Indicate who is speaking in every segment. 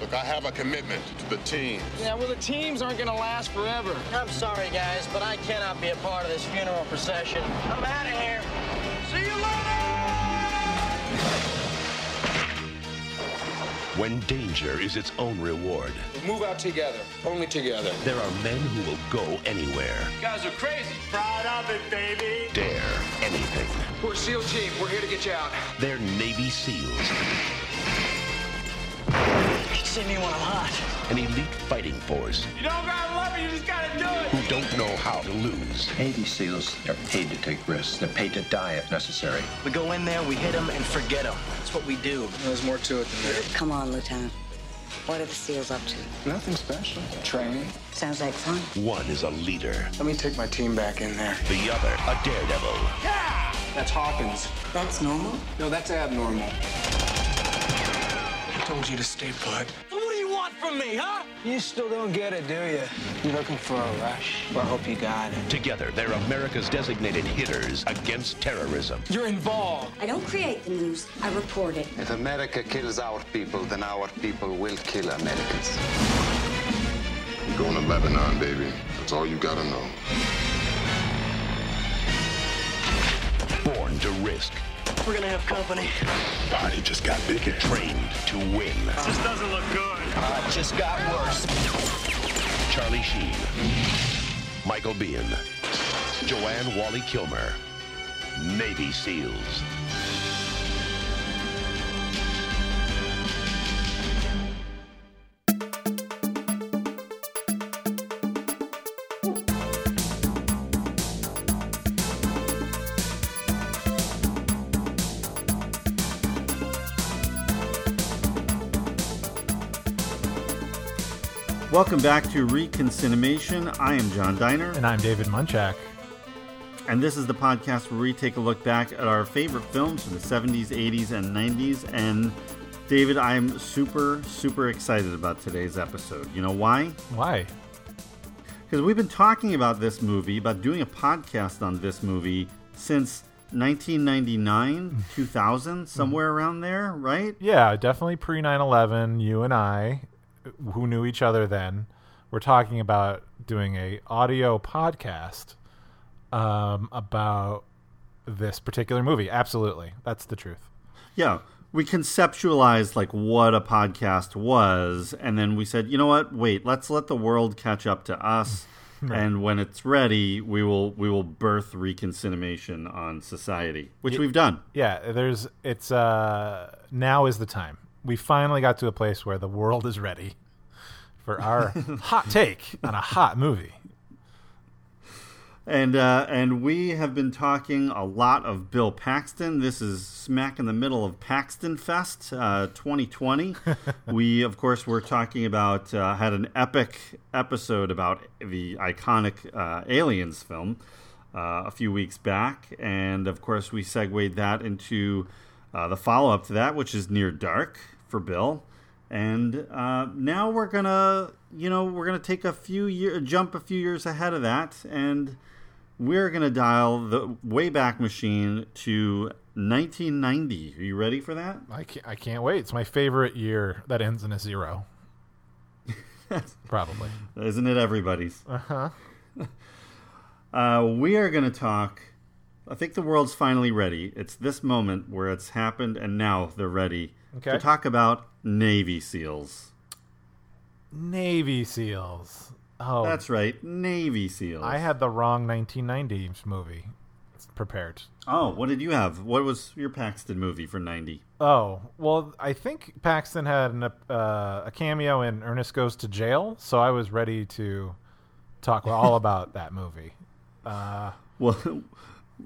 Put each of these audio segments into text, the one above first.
Speaker 1: Look, I have a commitment to the team.
Speaker 2: Yeah, well, the teams aren't going to last forever.
Speaker 3: I'm sorry, guys, but I cannot be a part of this funeral procession. I'm out of here. See you later!
Speaker 4: When danger is its own reward,
Speaker 5: Move out together, only together.
Speaker 4: there are men who will go anywhere,
Speaker 2: You guys are crazy. Proud of it, baby.
Speaker 4: dare anything.
Speaker 5: We're a SEAL team. We're here to get you out.
Speaker 4: They're Navy SEALs,
Speaker 3: See me when I'm hot.
Speaker 4: an elite fighting force
Speaker 2: You don't got to love it, you just got to do it.
Speaker 4: who don't know how to lose.
Speaker 6: Navy SEALs are paid to take risks. They're paid to die if necessary.
Speaker 3: We go in there, we hit them, and forget them. That's what we do.
Speaker 5: There's more to it than that.
Speaker 7: Come on, Lieutenant. What are the SEALs up to?
Speaker 5: Nothing special. Training.
Speaker 7: Sounds like fun.
Speaker 4: One is a leader,
Speaker 5: Let me take my team back in there.
Speaker 4: the other a daredevil. Yeah!
Speaker 5: That's Hawkins.
Speaker 7: That's normal?
Speaker 5: No, that's abnormal. I told you to stay put.
Speaker 3: What do you want from me, huh?
Speaker 2: You still don't get it, do you?
Speaker 5: You're looking for a rush? Well, I hope you got it.
Speaker 4: Together, they're America's designated hitters against terrorism.
Speaker 2: You're involved.
Speaker 7: I don't create the news, I report it.
Speaker 8: If America kills our people, then our people will kill Americans.
Speaker 1: You're going to Lebanon, baby. That's all you gotta know.
Speaker 4: To risk,
Speaker 3: We're gonna have company.
Speaker 1: Party just got bigger.
Speaker 4: trained to win.
Speaker 2: This doesn't look good.
Speaker 3: Uh, it just got worse.
Speaker 4: Charlie Sheen, Michael Biehn, Joanne Whalley Kilmer, Navy SEALs.
Speaker 9: Welcome back to Reconcinimation. I am John Diner,
Speaker 10: And I'm David Munchak.
Speaker 9: and this is the podcast where we take a look back at our favorite films from the 70s, 80s, and 90s. And David, I'm super, super excited about today's episode. You know why?
Speaker 10: Why?
Speaker 9: Because we've been talking about this movie, about doing a podcast on this movie since 1999, mm. 2000, somewhere around there, right?
Speaker 10: Yeah, definitely pre 9 11. You and I, who knew each other then, were talking about doing a audio podcast um, about this particular movie. Absolutely. That's the truth.
Speaker 9: Yeah, we conceptualized like what a podcast was, and then we said, you know what? Wait, let's let the world catch up to us, and when it's ready, we will we will birth reconcinimation on society, which we've done.
Speaker 10: Yeah, there's, it's, uh, now is the time. We finally got to a place where the world is ready for our hot take on a hot movie.
Speaker 9: And uh, and we have been talking a lot of Bill Paxton. This is smack in the middle of Paxton Fest uh, 2020. we of course were talking about uh, had an epic episode about the iconic uh, Aliens film uh, a few weeks back, and of course we segued that into uh, the follow up to that, which is Near Dark for Bill. And uh, now we're gonna, you know, we're gonna take a few year, jump a few years ahead of that, and we're gonna dial the Wayback Machine to 1990. Are you ready for that?
Speaker 10: I can't, I can't wait. It's my favorite year that ends in a zero. Probably.
Speaker 9: Isn't it everybody's?
Speaker 10: Uh-huh.
Speaker 9: Uh, we are gonna talk. I think the world's finally ready. It's this moment where it's happened, and now they're ready
Speaker 10: Okay.
Speaker 9: to talk about Navy SEALs.
Speaker 10: Navy SEALs. Oh,
Speaker 9: That's right, Navy SEALs.
Speaker 10: I had the wrong 1990s movie prepared.
Speaker 9: Oh, what did you have? What was your Paxton movie for 90?
Speaker 10: Oh, well, I think Paxton had an, uh, a cameo in Ernest Goes to Jail, so I was ready to talk all about that movie. Uh,
Speaker 9: Well,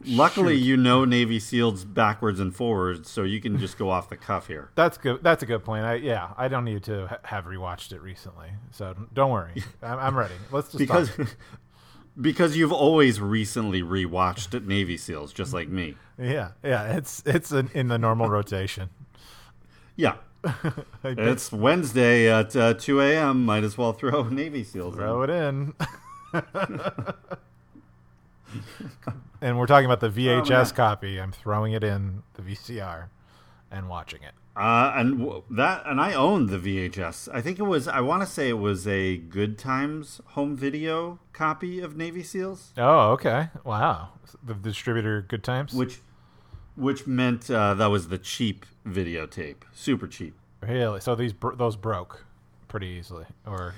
Speaker 9: luckily you know Navy SEALs backwards and forwards, so you can just go off the cuff here.
Speaker 10: that's good. That's a good point. I, yeah, I don't need to ha- have rewatched it recently, so don't worry. I'm, I'm ready. Let's just
Speaker 9: Because
Speaker 10: talk.
Speaker 9: because you've always recently rewatched Navy SEAls, just like me.
Speaker 10: Yeah, yeah. It's it's in, in the normal rotation.
Speaker 9: Yeah. It's Wednesday at uh, 2 a.m. Might as well throw Navy SEAls
Speaker 10: throw
Speaker 9: in.
Speaker 10: it in. And we're talking about the VHS
Speaker 9: Oh,
Speaker 10: copy. I'm throwing it in the VCR, and watching it.
Speaker 9: Uh, and w- that, and I owned the VHS. I think it was. I want to say it was a Good Times home video copy of Navy SEALs,
Speaker 10: Oh, okay. Wow. The distributor Good Times?
Speaker 9: which, which meant uh, that was the cheap videotape, super cheap.
Speaker 10: Really? So these bro- those broke pretty easily or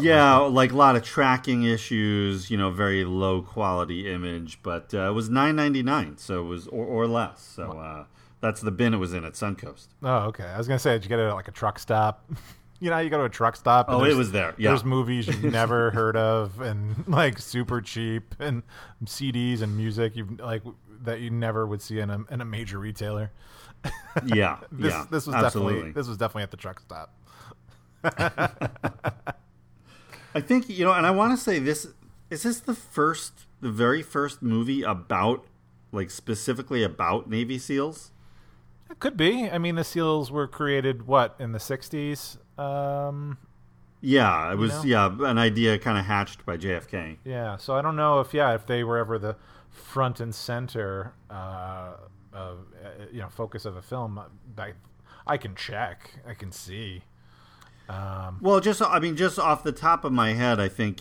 Speaker 9: yeah, like a lot of tracking issues. You know, very low quality image, but uh, it was nine ninety nine, so it was or, or less. So uh, that's the bin it was in at Suncoast.
Speaker 10: Oh, okay. I was gonna say, did you get it at like a truck stop? you know, you go to a truck stop. and
Speaker 9: Oh, it
Speaker 10: there's-
Speaker 9: was there, yeah.
Speaker 10: There's movies you've never heard of, and like super cheap, and CDs and music you like that you never would see in a in a major retailer.
Speaker 9: Yeah,
Speaker 10: this
Speaker 9: yeah,
Speaker 10: this was
Speaker 9: absolutely.
Speaker 10: definitely this was definitely at the truck stop.
Speaker 9: I think you know, and I want to say this: is this the first, the very first movie about, like specifically about Navy SEALs?
Speaker 10: It could be. I mean, the seals were created what in the '60s. Um,
Speaker 9: Yeah, it was.
Speaker 10: know?
Speaker 9: Yeah, an idea kind of hatched by JFK.
Speaker 10: Yeah, so I don't know if yeah if they were ever the front and center uh, of uh, you know focus of a film. I, I can check, I can see. Um,
Speaker 9: Well, just I mean, just off the top of my head, I think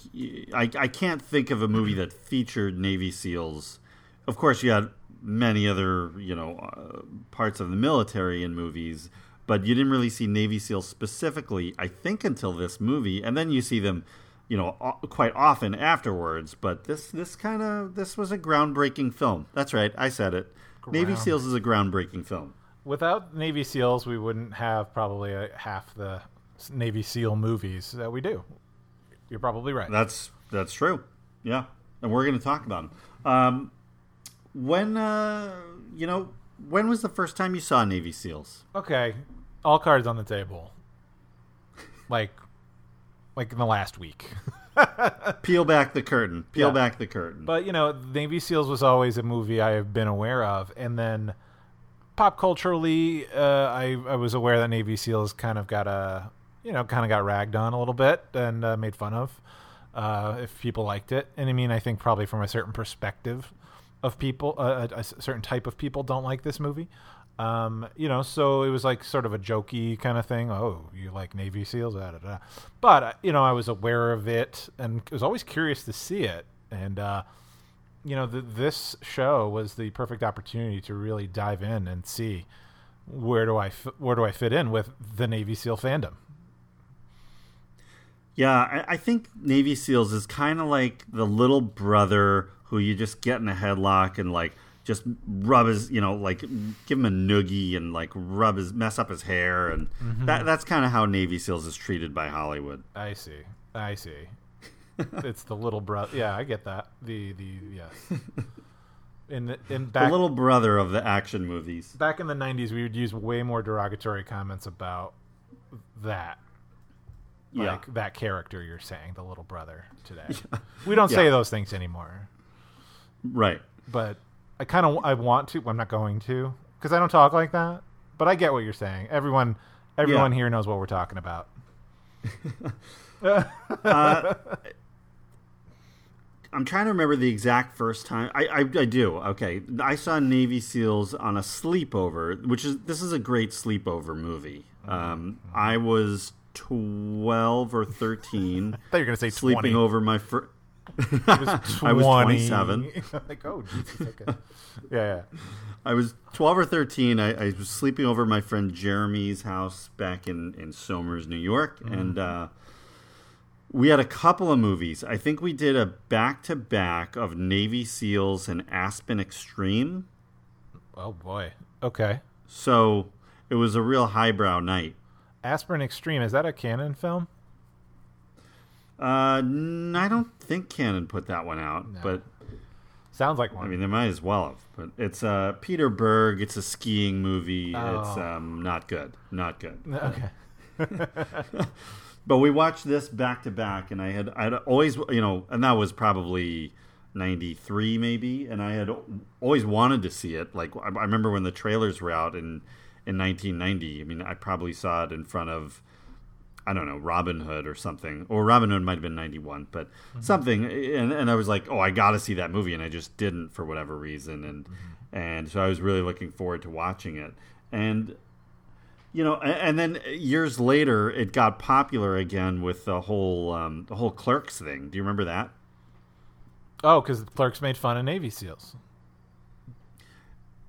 Speaker 9: I I can't think of a movie that featured Navy SEAls. Of course, you had many other you know uh, parts of the military in movies, but you didn't really see Navy SEAls specifically. I think until this movie, and then you see them, you know, o- quite often afterwards. But this this kind of this was a groundbreaking film. That's right, I said it. Navy SEAls is a groundbreaking film.
Speaker 10: without Navy SEAls, we wouldn't have probably uh half the Navy SEAL movies that we do. You're probably right.
Speaker 9: That's that's true. Yeah, and we're going to talk about them. Um, when uh, you know, when was the first time you saw Navy SEAls?
Speaker 10: Okay, all cards on the table. Like, like in the last week.
Speaker 9: Peel back the curtain. Peel
Speaker 10: Yeah.
Speaker 9: back the curtain.
Speaker 10: But you know, Navy SEAls was always a movie I have been aware of, and then pop culturally, uh, I I was aware that Navy SEAls kind of got a you know kind of got ragged on a little bit and uh, made fun of uh, if people liked it. And I mean, I think probably from a certain perspective of people, uh, a, a certain type of people don't like this movie. Um, you know, so it was like sort of a jokey kind of thing. Oh, you like Navy SEAls? Da, da, da. But uh, you know, I was aware of it and was always curious to see it. And uh, you know, th- this show was the perfect opportunity to really dive in and see where do I where do I fit in with the Navy SEAL fandom.
Speaker 9: Yeah, I, I think Navy SEAls is kind of like the little brother who you just get in a headlock and like just rub his, you know, like give him a noogie and like rub his mess up his hair, and
Speaker 10: Mhm.
Speaker 9: that that's kind of how Navy SEAls is treated by Hollywood.
Speaker 10: I see. I see. it's the little brother. Yeah, I get that. The the yes. In the, in back
Speaker 9: the little brother of the action movies.
Speaker 10: back in the '90s, we would use way more derogatory comments about that.
Speaker 9: Yeah.
Speaker 10: Like that character you're saying, the little brother today. We don't say those things anymore.
Speaker 9: Right.
Speaker 10: But I kind of I want to. I'm not going to because I don't talk like that. But I get what you're saying. Everyone, everyone
Speaker 9: Yeah.
Speaker 10: here knows what we're talking about.
Speaker 9: Uh, I'm trying to remember the exact first time. I, I, I do. Okay, I saw Navy SEAls on a sleepover, which is this is a great sleepover movie. Um, I was 12 or 13.
Speaker 10: I thought you were gonna say
Speaker 9: sleeping
Speaker 10: 20.
Speaker 9: over my first.
Speaker 10: I was
Speaker 9: I was
Speaker 10: 20.
Speaker 9: 27.
Speaker 10: like, oh, Jesus, okay. yeah, yeah.
Speaker 9: I was 12 or 13. I, I was sleeping over my friend Jeremy's house back in, in Somers, New York.
Speaker 10: Mm-hmm.
Speaker 9: And uh, we had a couple of movies. I think we did a back to back of Navy SEALs and Aspen Extreme.
Speaker 10: Oh boy. Okay.
Speaker 9: So it was a real highbrow night.
Speaker 10: Aspen Extreme is that a Cannon film?
Speaker 9: Uh, n- I don't think Cannon put that one out, but
Speaker 10: Sounds like one.
Speaker 9: I mean, they might as well have. But it's uh, Peter Berg. It's a skiing movie. It's
Speaker 10: Oh.
Speaker 9: um, not good. Not good.
Speaker 10: Okay.
Speaker 9: but we watched this back to back, and I had I had always you know, and that was probably ninety three maybe, and I had always wanted to see it. Like I, I remember when the trailers were out in in nineteen ninety. I mean, I probably saw it in front of. I don't know, Robin Hood or something. Or Robin Hood might have been 91, but mm-hmm. something. And, and I was like, oh, I got to see that movie. And I just didn't for whatever reason. And, mm-hmm. and so I was really looking forward to watching it. And you know, a- and then years later, it got popular again with the whole um, the whole Clerks thing. Do you remember that?
Speaker 10: Oh, because Clerks made fun of Navy SEAls,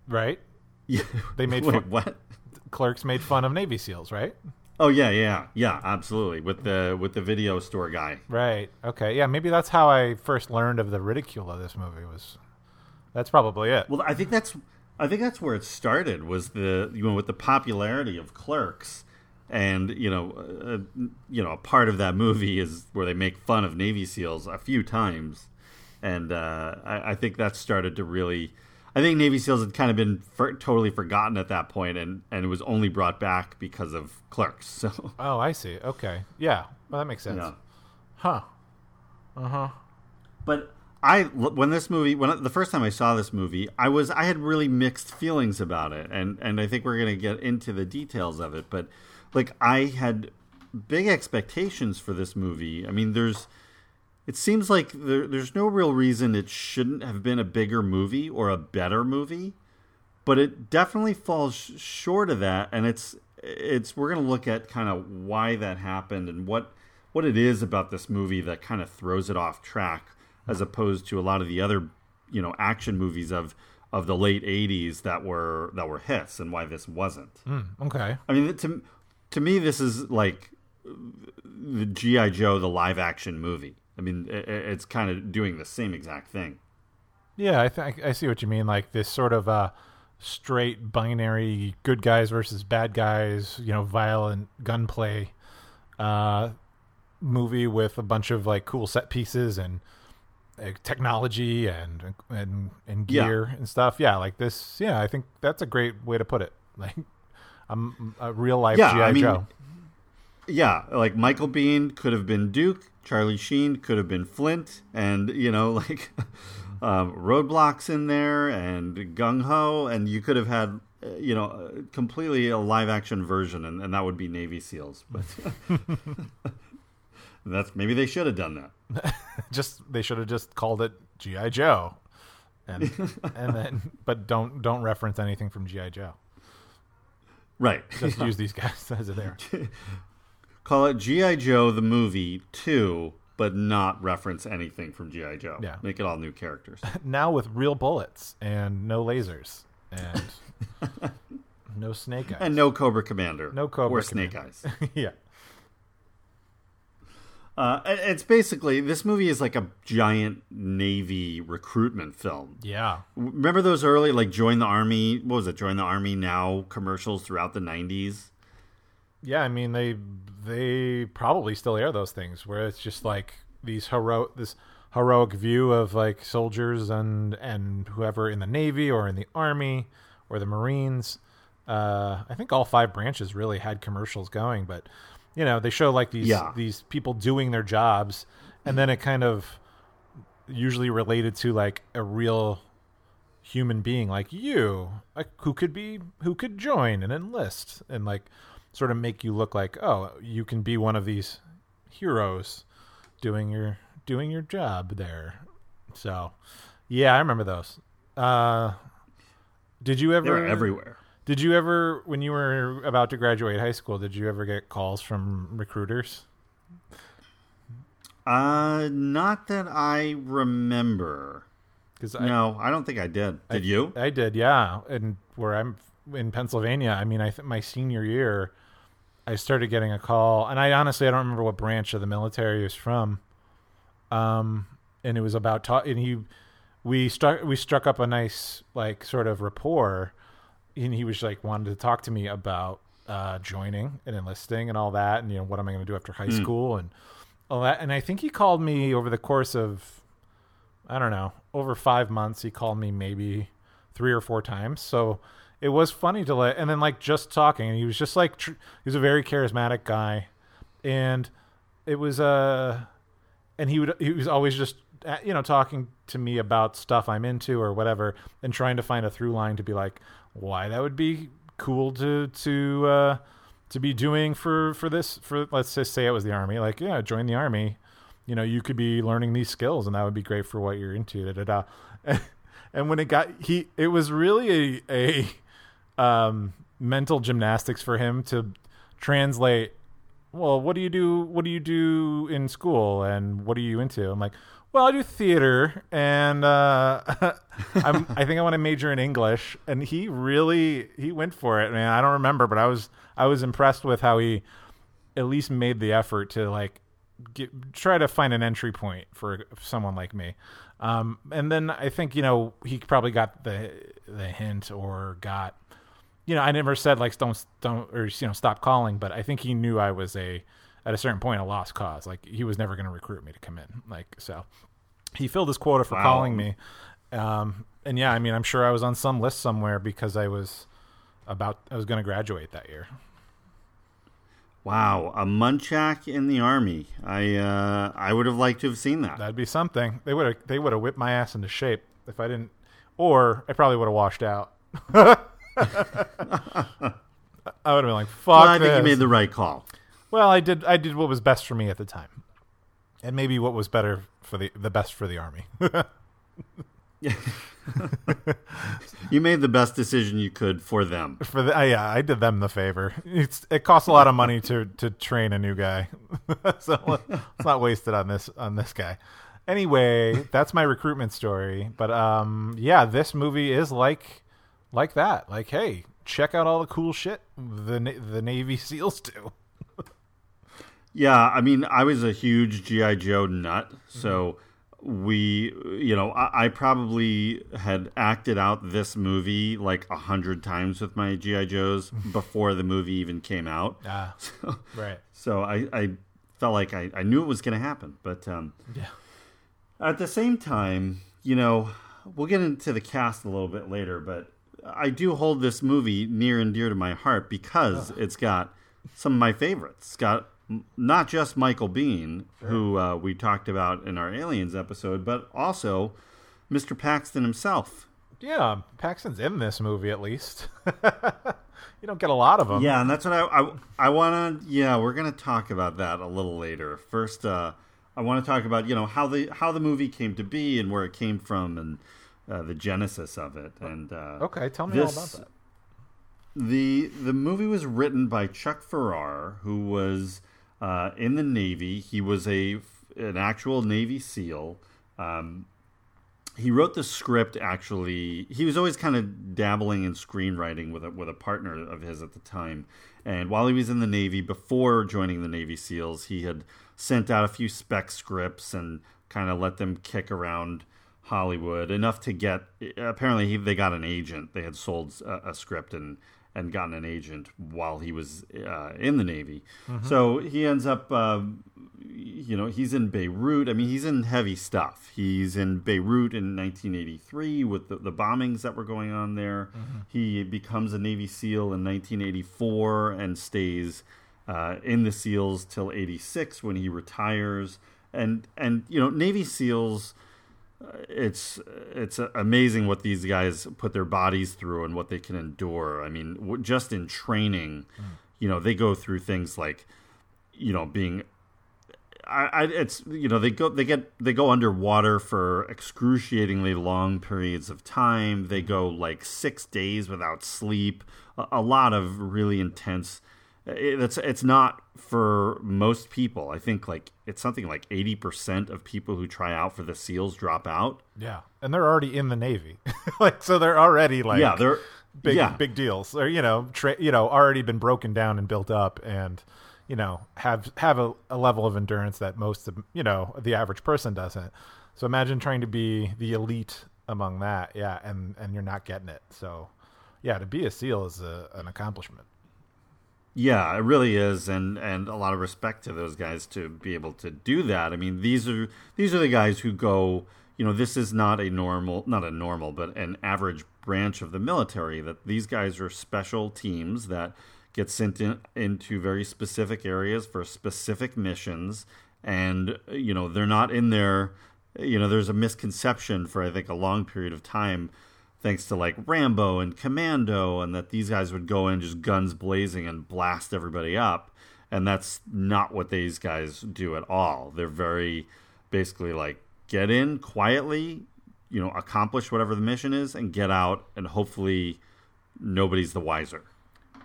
Speaker 10: right?
Speaker 9: Yeah,
Speaker 10: They made
Speaker 9: Wait,
Speaker 10: fun-
Speaker 9: what?
Speaker 10: Clerks made fun of Navy SEAls, right?
Speaker 9: Oh yeah, yeah, yeah, absolutely. With the with the video store guy.
Speaker 10: Right. Okay. Yeah. Maybe that's how I first learned of the ridicule of this movie. Was that's probably it.
Speaker 9: Well, I think that's I think that's where it started. Was the you know with the popularity of Clerks, and you know uh, you know a part of that movie is where they make fun of Navy SEAls a few times, and uh, I, I think that started to really. I think Navy SEAls had kind of been for, totally forgotten at that point, and and it was only brought back because of Clerks. So
Speaker 10: Oh, I see. Okay. Yeah. Well, that makes sense.
Speaker 9: yeah.
Speaker 10: Huh. Uh huh.
Speaker 9: But I when this movie when the first time I saw this movie, I was I had really mixed feelings about it, and and I think we're gonna get into the details of it. But like I had big expectations for this movie. I mean, there's it seems like there, there's no real reason it shouldn't have been a bigger movie or a better movie, but it definitely falls short of that. And it's it's we're gonna look at kind of why that happened and what what it is about this movie that kind of throws it off track as opposed to a lot of the other you know action movies of of the late 80s that were that were hits and why this wasn't
Speaker 10: Mm, okay.
Speaker 9: i mean to to me this is like the gi joe the live action movie i mean i- i- it's kind of doing the same exact thing
Speaker 10: Yeah, I think I see what you mean. Like this sort of uh, straight binary good guys versus bad guys. You know, violent gunplay uh, movie with a bunch of like cool set pieces and uh, technology and and and
Speaker 9: Yeah.
Speaker 10: gear and stuff. Yeah, like this. Yeah, I think that's a great way to put it. Like, I'm a real life
Speaker 9: Yeah,
Speaker 10: GI
Speaker 9: I mean,
Speaker 10: Joe.
Speaker 9: yeah like michael biehn could have been duke charlie sheen could have been flint and you know like um, roadblocks in there and gung-ho and you could have had uh, you know completely a live action version and, and that would be navy seals but that's maybe they should have done that.
Speaker 10: Just they should have just called it GI Joe, and and then but don't don't reference anything from GI Joe.
Speaker 9: right.
Speaker 10: Just use these guys as a there.
Speaker 9: call it gi joe the movie 2 but not reference anything from gi joe.
Speaker 10: Yeah.
Speaker 9: make it all new characters.
Speaker 10: Now with real bullets and no lasers and no snake eyes.
Speaker 9: and no cobra commander.
Speaker 10: No cobra
Speaker 9: or snake
Speaker 10: Commander.
Speaker 9: eyes.
Speaker 10: Yeah,
Speaker 9: Uh, it's basically this movie is like a giant navy recruitment film.
Speaker 10: yeah,
Speaker 9: Remember those early like join the army? What was it? Join the army now commercials throughout the nineties.
Speaker 10: yeah. I mean they they probably still air those things where it's just like these hero this heroic view of like soldiers and and whoever in the navy or in the army or the marines. Uh, I think all five branches really had commercials going, but you know they show like these
Speaker 9: Yeah.
Speaker 10: these people doing their jobs, and then it kind of usually related to like a real human being like you like who could be who could join and enlist and like sort of make you look like oh you can be one of these heroes doing your doing your job there so yeah i remember those uh did you ever
Speaker 9: They were everywhere.
Speaker 10: Did you ever when you were about to graduate high school did you ever get calls from recruiters
Speaker 9: Uh, not that I remember.
Speaker 10: because
Speaker 9: No, I don't think I did. Did you?
Speaker 10: I did, yeah. And where I'm in Pennsylvania, I mean, I think my senior year, I started getting a call, and I honestly I don't remember what branch of the military he was from. Um, and it was about ta- and he, we struck we struck up a nice like sort of rapport, and he was like wanted to talk to me about uh, joining and enlisting and all that, and you know what am I going to do after high school and all that. And I think he called me over the course of I don't know, over five months, he called me maybe three or four times. So it was funny to let, and then like just talking, and he was just like, tr- he was a very charismatic guy, and it was uh, and he would he was always just you know talking to me about stuff I'm into or whatever, and trying to find a through line to be like, why that would be cool to to uh, to be doing for for this for let's just say it was the army, like yeah, join the army you know, you could be learning these skills and that would be great for what you're into. Da, da, da. And when it got, he, it was really a, a, um, mental gymnastics for him to translate. Well, what do you do? What do you do in school, and what are you into? I'm like, well, I do theater, and uh, I'm, I think I want to major in English. And he really he went for it, man. I don't remember, but I was I was impressed with how he at least made the effort to like get, try to find an entry point for someone like me. Um, and then I think you know he probably got the the hint or got you know I never said like don't don't or you know stop calling, but I think he knew I was a at a certain point a lost cause. Like he was never going to recruit me to come in. Like so, he filled his quota for
Speaker 9: Wow.
Speaker 10: calling me. Um, and yeah, I mean I'm sure I was on some list somewhere because I was about I was going to graduate that year.
Speaker 9: Wow, a munchak in the army. I uh, I would have liked to have seen that.
Speaker 10: That'd be something. They would have they would have whipped my ass into shape if I didn't, or I probably would have washed out. I would have been like, "Fuck
Speaker 9: Well, I think you made the right call.
Speaker 10: Well, I did. I did what was best for me at the time, and maybe what was better for the the best for the army.
Speaker 9: You made the best decision you could for them.
Speaker 10: for the uh, yeah, I did them the favor. It's it costs a lot of money to to train a new guy, so let's not waste it on this on this guy. Anyway, that's my recruitment story. But um, yeah, this movie is like like that. Like, hey, check out all the cool shit the the Navy SEALs do.
Speaker 9: Yeah, I mean, I was a huge GI Joe nut, so we, you know, I, I probably had acted out this movie like a hundred times with my GI Joes before the movie even came out.
Speaker 10: Ah,
Speaker 9: So,
Speaker 10: right.
Speaker 9: so I, I felt like I, I knew it was going to happen, but um,
Speaker 10: Yeah.
Speaker 9: at the same time, you know, we'll get into the cast a little bit later, but I do hold this movie near and dear to my heart because it's got some of my favorites. It's got not just Michael Biehn, who uh, we talked about in our Aliens episode, but also Mr. Paxton himself.
Speaker 10: Yeah, Paxton's in this movie at least. you don't get a lot of them.
Speaker 9: Yeah, and that's what I I, I want to. Yeah, we're gonna talk about that a little later. First, uh, I want to talk about you know how the how the movie came to be and where it came from and uh, the genesis of it. And uh,
Speaker 10: Okay, tell me all about that.
Speaker 9: The the movie was written by Chuck Pfarrer, who was uh, in the Navy. He was a an actual Navy SEAL. Um, he wrote the script actually he was always kind of dabbling in screenwriting with a, with a partner of his at the time and while he was in the navy before joining the navy seals he had sent out a few spec scripts and kind of let them kick around hollywood enough to get apparently he, they got an agent they had sold a, a script and and gotten an agent while he was uh, in the navy so he ends up uh, you know, he's in Beirut. I mean, he's in heavy stuff. He's in Beirut in 1983 with the, the bombings that were going on there. He becomes a Navy SEAL in 1984 and stays uh, in the SEALs till 86 when he retires. And and you know, Navy SEALs. It's it's amazing what these guys put their bodies through and what they can endure. I mean, just in training, hmm. you know, they go through things like, you know, being I, I, it's you know they go they get they go underwater for excruciatingly long periods of time. They hmm. go like six days without sleep. A, a lot of really intense. It's it's not for most people. I think like it's something like eighty percent of people who try out for the SEALs drop out.
Speaker 10: Yeah, and they're already in the Navy, like so they're already like
Speaker 9: yeah, they're
Speaker 10: big
Speaker 9: yeah.
Speaker 10: big deals. Or you know, tra- you know, already been broken down and built up, and you know have have a, a level of endurance that most of you know the average person doesn't. So imagine trying to be the elite among that, yeah, and and you're not getting it. So yeah, to be a SEAL is a, an accomplishment.
Speaker 9: Yeah, it really is, and and a lot of respect to those guys to be able to do that. I mean, these are these are the guys who go. You know, this is not a normal, not a normal, but an average branch of the military. That these guys are special teams that get sent in, into very specific areas for specific missions, and you know they're not in there. You know, there's a misconception for I think a long period of time thanks to like Rambo and Commando, and that these guys would go in just guns blazing and blast everybody up. And that's not what these guys do at all. They're very basically like get in quietly, you know, accomplish whatever the mission is, and get out and hopefully, nobody's the wiser.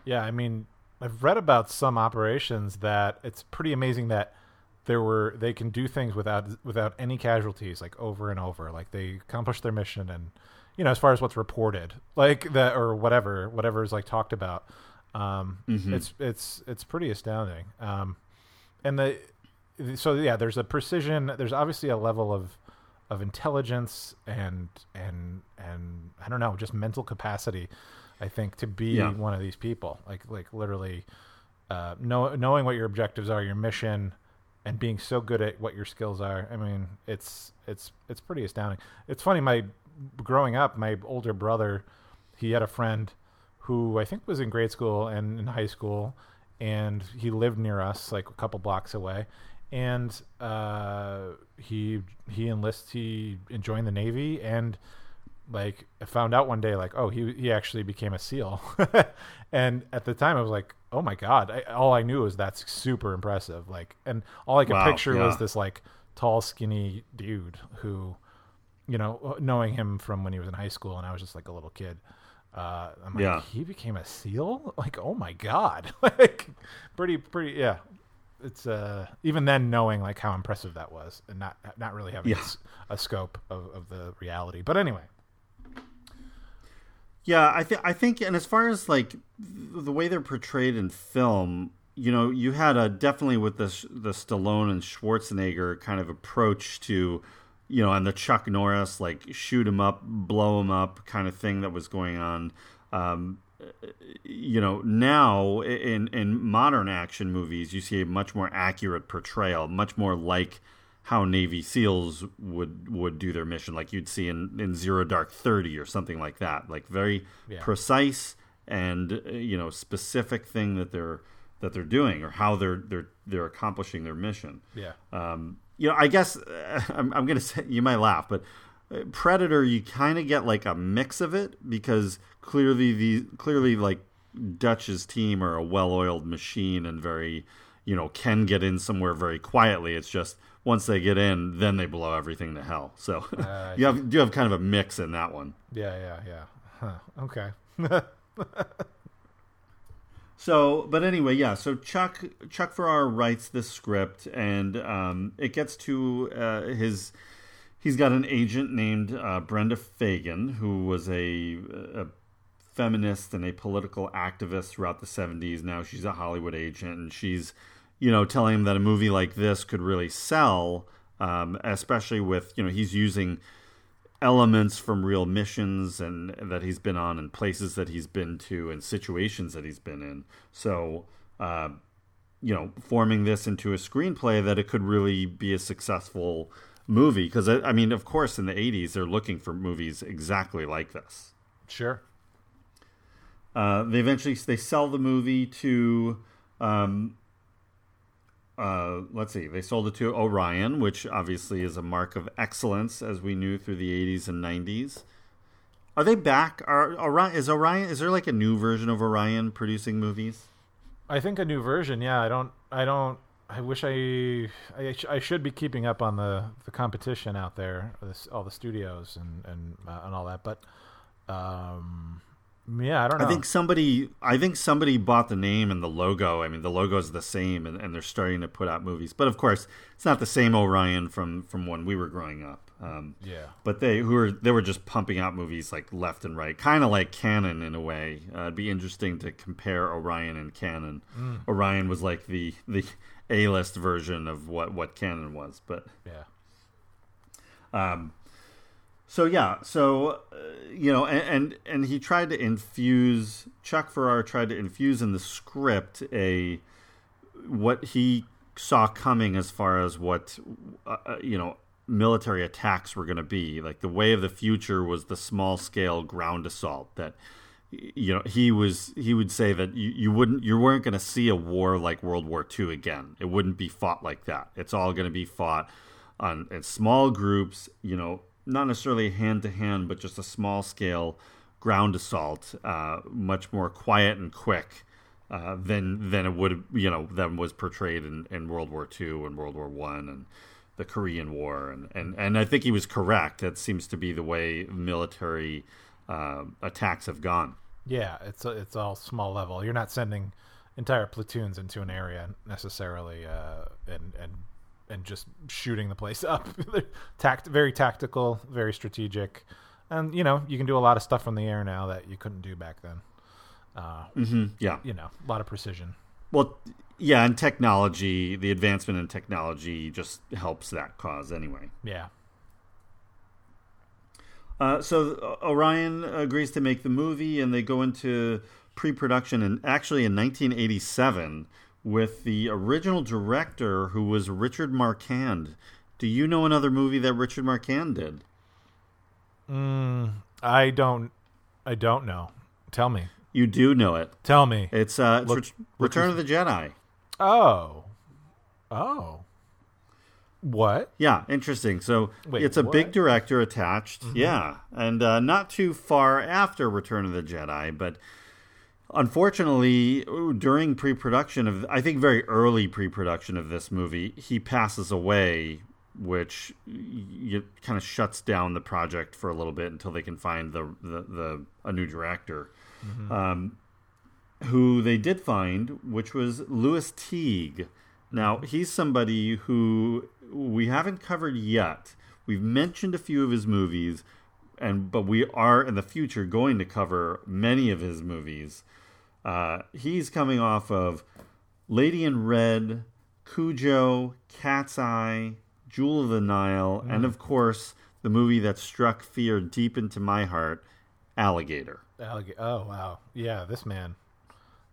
Speaker 10: Yeah, I mean, I've read about some operations that it's pretty amazing that there were they can do things without without any casualties, like over and over. Like they accomplish their mission, and you know, as far as what's reported, like that or whatever, whatever is like talked about, um,
Speaker 9: Mhm.
Speaker 10: it's it's it's pretty astounding. Um, and the so yeah, there's a precision. There's obviously a level of of intelligence and and and I don't know, just mental capacity. I think to be
Speaker 9: Yeah.
Speaker 10: one of these people, like like literally, uh, know, knowing what your objectives are, your mission, and being so good at what your skills are. I mean, it's it's it's pretty astounding. It's funny. My growing up, my older brother, he had a friend who I think was in grade school and in high school, and he lived near us, like a couple blocks away. And uh, he he enlists. He joined the Navy, and like I found out one day, like oh he he actually became a SEAL. and at the time, I was like, oh my god! I, all I knew was that's super impressive. Like, and all I could
Speaker 9: Wow,
Speaker 10: picture was this like tall, skinny dude who you know, knowing him from when he was in high school and I was just like a little kid. Uh, I'm like,
Speaker 9: Yeah.
Speaker 10: he became a SEAL? Like, oh my God. like, pretty, pretty, yeah. It's, uh, even then knowing like how impressive that was and not, not really having
Speaker 9: Yeah.
Speaker 10: a a scope of, of the reality. But anyway,
Speaker 9: Yeah, I think I think, and as far as like the way they're portrayed in film, you know, you had a definitely with the the Stallone and Schwarzenegger kind of approach to, you know, and the Chuck Norris like shoot him up, blow him up kind of thing that was going on. Um, you know, now in in modern action movies, you see a much more accurate portrayal, much more like how Navy SEALs would would do their mission, like you'd see in, in Zero Dark Thirty or something like that, like very
Speaker 10: Yeah.
Speaker 9: precise and uh, you know specific thing that they're that they're doing or how they're they're they're accomplishing their mission.
Speaker 10: yeah.
Speaker 9: Um, you know, I guess uh, I'm, I'm going to say you might laugh, but uh, Predator, you kind of get like a mix of it because clearly the clearly like Dutch's team are a well-oiled machine and very, you know, can get in somewhere very quietly. It's just once they get in, then they blow everything to hell. So
Speaker 10: Uh,
Speaker 9: you have you have kind of a mix in that one.
Speaker 10: Yeah. Yeah. Yeah. Huh. Okay.
Speaker 9: So, but anyway, yeah. So Chuck Chuck Pfarrer writes this script, and um, it gets to uh, his. He's got an agent named uh, Brenda Feigen, who was a, a feminist and a political activist throughout the '70s. Now she's a Hollywood agent, and she's, you know, telling him that a movie like this could really sell, um, especially with you know he's using elements from real missions and that he's been on and places that he's been to and situations that he's been in. So, uh, you know, forming this into a screenplay that it could really be a successful movie. Because I, I mean, of course, in the '80s they're looking for movies exactly like this.
Speaker 10: sure.
Speaker 9: Uh, they eventually they sell the movie to um, uh, let's see they sold it to orion which obviously is a mark of excellence as we knew through the 80s and 90s are they back are orion is orion is there like a new version of orion producing movies
Speaker 10: I think a new version. Yeah, I don't. I don't. I wish I. I, I should be keeping up on the, the competition out there, this, all the studios and and uh, and all that. But, um, yeah, I don't know.
Speaker 9: I think somebody I think somebody bought the name and the logo. I mean the logo is the same and, and they're starting to put out movies. But of course it's not the same Orion from, from when we were growing up. Um,
Speaker 10: Yeah.
Speaker 9: But they who were they were just pumping out movies like left and right, kind of like Cannon in a way. Uh, it'd be interesting to compare Orion and Cannon.
Speaker 10: Mm.
Speaker 9: Orion was like the the A list version of what what Cannon was, but
Speaker 10: yeah.
Speaker 9: um, so yeah, so uh, you know, and, and and he tried to infuse Chuck Pfarrer tried to infuse in the script a what he saw coming as far as what uh, uh, you know military attacks were going to be. Like the way of the future was the small scale ground assault that you know he was he would say that you, you wouldn't you weren't going to see a war like World War II again. It wouldn't be fought like that. It's all going to be fought on in small groups. You know, not necessarily hand to hand, but just a small scale ground assault, uh, much more quiet and quick. Uh, than than it would you know than was portrayed in, in World War II and World War One and the Korean War and, and and I think he was correct. That seems to be the way military uh, attacks have gone.
Speaker 10: Yeah, it's it's all small level. You're not sending entire platoons into an area necessarily, uh, and and and just shooting the place up. Tact, very tactical, very strategic, and you know you can do a lot of stuff from the air now that you couldn't do back then. Uh,
Speaker 9: mm-hmm. Yeah,
Speaker 10: you know, a lot of precision.
Speaker 9: Well, yeah, and technology, the advancement in technology just helps that cause anyway.
Speaker 10: Yeah.
Speaker 9: Uh, so uh, Orion agrees to make the movie, and they go into pre-production, and actually in 1987 with the original director, who was Richard Marquand. Do you know another movie that Richard Marquand did?
Speaker 10: Mm, I don't. I don't know. Tell me.
Speaker 9: You do know it.
Speaker 10: Tell me.
Speaker 9: It's, uh, it's Look, Return of the Jedi.
Speaker 10: Oh. Oh. What?
Speaker 9: Yeah, interesting. So Wait, it's a what? big director attached. Mm-hmm. Yeah, and uh, not too far after Return of the Jedi, but unfortunately, during pre-production of, I think very early pre-production of this movie, he passes away, which kind of shuts down the project for a little bit until they can find the the, the a new director. Mm-hmm. Um, who they did find, which was Lewis Teague. Now, he's somebody who we haven't covered yet. We've mentioned a few of his movies, and but we are in the future going to cover many of his movies. Uh, he's coming off of Lady in Red, Cujo, Cat's Eye, Jewel of the Nile, mm. and of course the movie that struck fear deep into my heart, Alligator.
Speaker 10: Alligator. Oh wow, yeah, this man,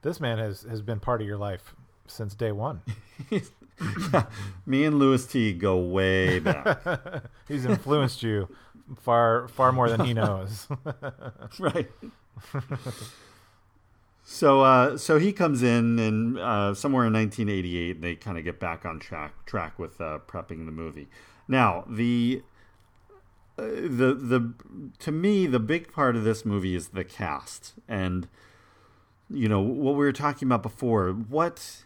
Speaker 10: this man has has been part of your life since day one.
Speaker 9: Me and Lewis Teague go way back.
Speaker 10: He's influenced you far far more than he knows.
Speaker 9: right. So, uh, so he comes in, and uh, somewhere in 1988, they kind of get back on track track with uh, prepping the movie. Now, the uh, the the to me, the big part of this movie is the cast, and you know what we were talking about before. What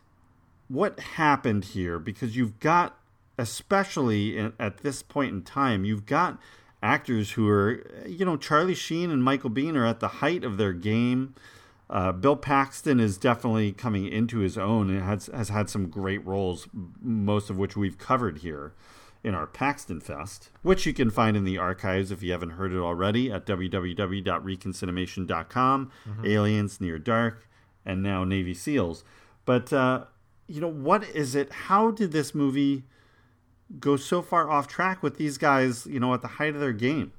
Speaker 9: what happened here because you've got especially in, at this point in time you've got actors who are you know Charlie Sheen and Michael Biehn are at the height of their game. Uh, Bill Paxton is definitely coming into his own and has has had some great roles, most of which we've covered here in our Paxton Fest, which you can find in the archives if you haven't heard it already at www.reconcinimation.com. Mm-hmm. Aliens, Near Dark, and now Navy SEALs. But uh, you know, what is it? How did this movie go so far off track with these guys? You know, at the height of their game.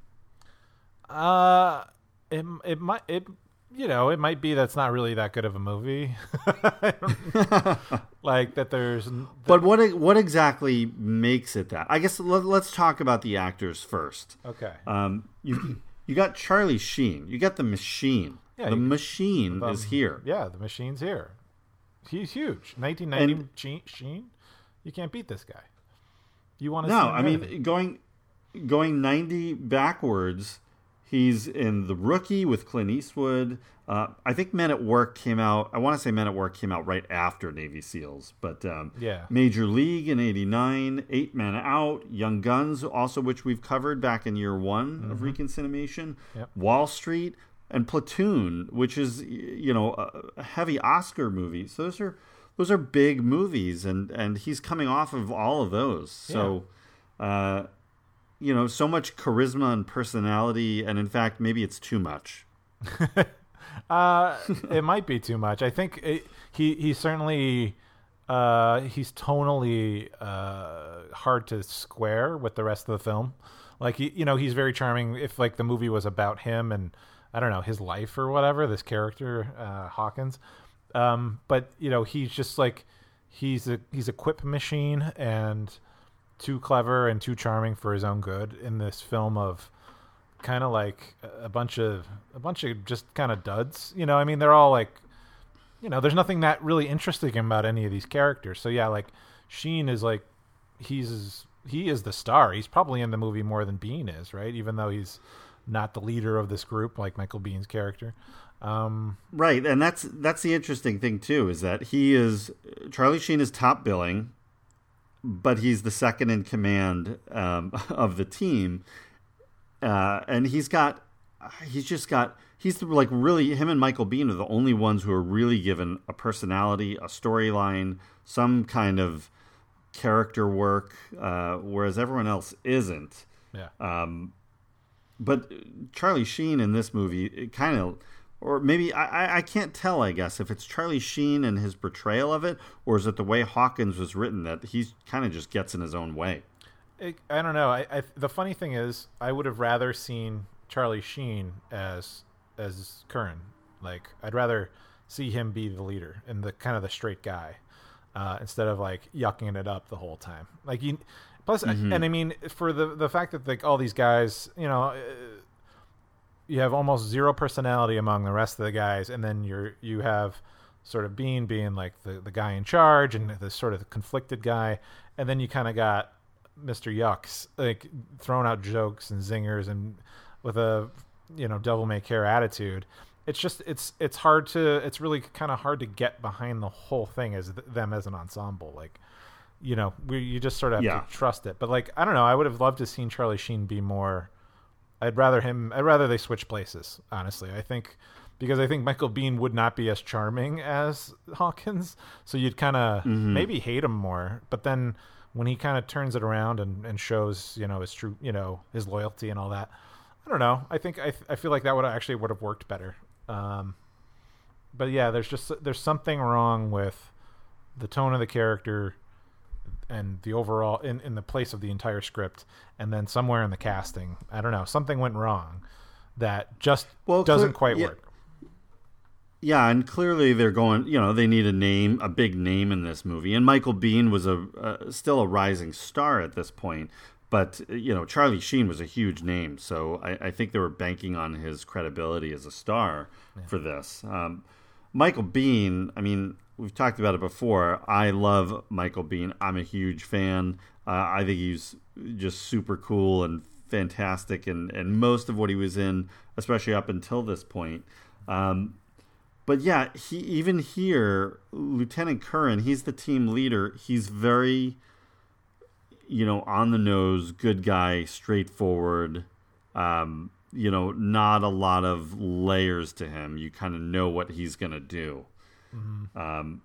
Speaker 10: Uh, it it might it you know it might be that's not really that good of a movie. like that there's.
Speaker 9: But what what exactly makes it that? I guess let, us talk about the actors first.
Speaker 10: Okay.
Speaker 9: Um, you you got Charlie Sheen. You got the machine. Yeah, the you, machine um, is here.
Speaker 10: Yeah, the machine's here. He's huge. 1990 and, Sheen. You can't beat this guy. You want to?
Speaker 9: No, I mean going going 90 backwards. He's in The Rookie with Clint Eastwood. Uh, I think Men at Work came out. I want to say Men at Work came out right after Navy SEALs, but um,
Speaker 10: yeah.
Speaker 9: Major League in '89, Eight Men Out, Young Guns, also which we've covered back in year one mm-hmm. of Reconcinimation.
Speaker 10: Yep.
Speaker 9: Wall Street, and Platoon, which is you know a heavy Oscar movie. So those are those are big movies, and and he's coming off of all of those. So, yeah. uh, you know, so much charisma and personality, and in fact, maybe it's too much.
Speaker 10: uh, it might be too much. I think it, he he certainly. Uh, he's tonally uh, hard to square with the rest of the film. Like he, you know, he's very charming. If like the movie was about him and I don't know his life or whatever. This character uh, Hawkins, um, but you know he's just like he's a he's a quip machine and too clever and too charming for his own good in this film of kind of like a bunch of a bunch of just kind of duds. You know, I mean they're all like you know, there's nothing that really interesting about any of these characters. So yeah, like Sheen is like he's he is the star. He's probably in the movie more than Biehn is, right? Even though he's not the leader of this group like Michael Biehn's character. Um,
Speaker 9: right, and that's that's the interesting thing too is that he is Charlie Sheen is top billing, but he's the second in command um, of the team, uh, and he's got he's just got he's like really him and Michael Biehn are the only ones who are really given a personality, a storyline, some kind of character work, uh, whereas everyone else isn't.
Speaker 10: Yeah.
Speaker 9: Um, but Charlie Sheen in this movie, it kind of, or maybe I, I can't tell. I guess if it's Charlie Sheen and his portrayal of it, or is it the way Hawkins was written that he kind of just gets in his own way.
Speaker 10: It, I don't know. I, I the funny thing is, I would have rather seen Charlie Sheen as as Curran. Like I'd rather see him be the leader and the kind of the straight guy uh, instead of like yucking it up the whole time. Like you, plus,
Speaker 9: Mhm.
Speaker 10: and I mean for the the fact that like all these guys, you know. You have almost zero personality among the rest of the guys, and then you're you have sort of Biehn being like the the guy in charge and the sort of conflicted guy, and then you kind of got Mr. Yucks like throwing out jokes and zingers and with a you know devil may care attitude. It's just it's it's hard to it's really kind of hard to get behind the whole thing as th- them as an ensemble like you know we you just sort of have
Speaker 9: Yeah.
Speaker 10: to trust it but like i don't know i would have loved to seen charlie sheen be more i'd rather him i'd rather they switch places honestly. I think because i think michael biehn would not be as charming as hawkins so you'd kind of
Speaker 9: Mhm.
Speaker 10: maybe hate him more. But then when he kind of turns it around and, and shows you know his true you know his loyalty and all that i don't know. I think i, I feel like that would actually would have worked better. Um, but yeah there's just there's something wrong with the tone of the character and the overall in, in the place of the entire script and then somewhere in the casting i don't know something went wrong that just
Speaker 9: Well,
Speaker 10: doesn't
Speaker 9: clear-
Speaker 10: quite
Speaker 9: yeah.
Speaker 10: work
Speaker 9: Yeah, and clearly they're going. You know, they need a name, a big name in this movie. And Michael Biehn was a uh, still a rising star at this point, but you know, Charlie Sheen was a huge name. So I, I think they were banking on his credibility as a star for this. Um, Michael Biehn. I mean, we've talked about it before. I love Michael Biehn. I'm a huge fan. Uh, I think he's just super cool and fantastic, and and most of what he was in, especially up until this point. Um, but yeah, he even here, Lieutenant Curran, he's the team leader. He's very, you know, on the nose, good guy, straightforward. Um, you know, not a lot of layers to him. You kind of know what he's gonna do. Um,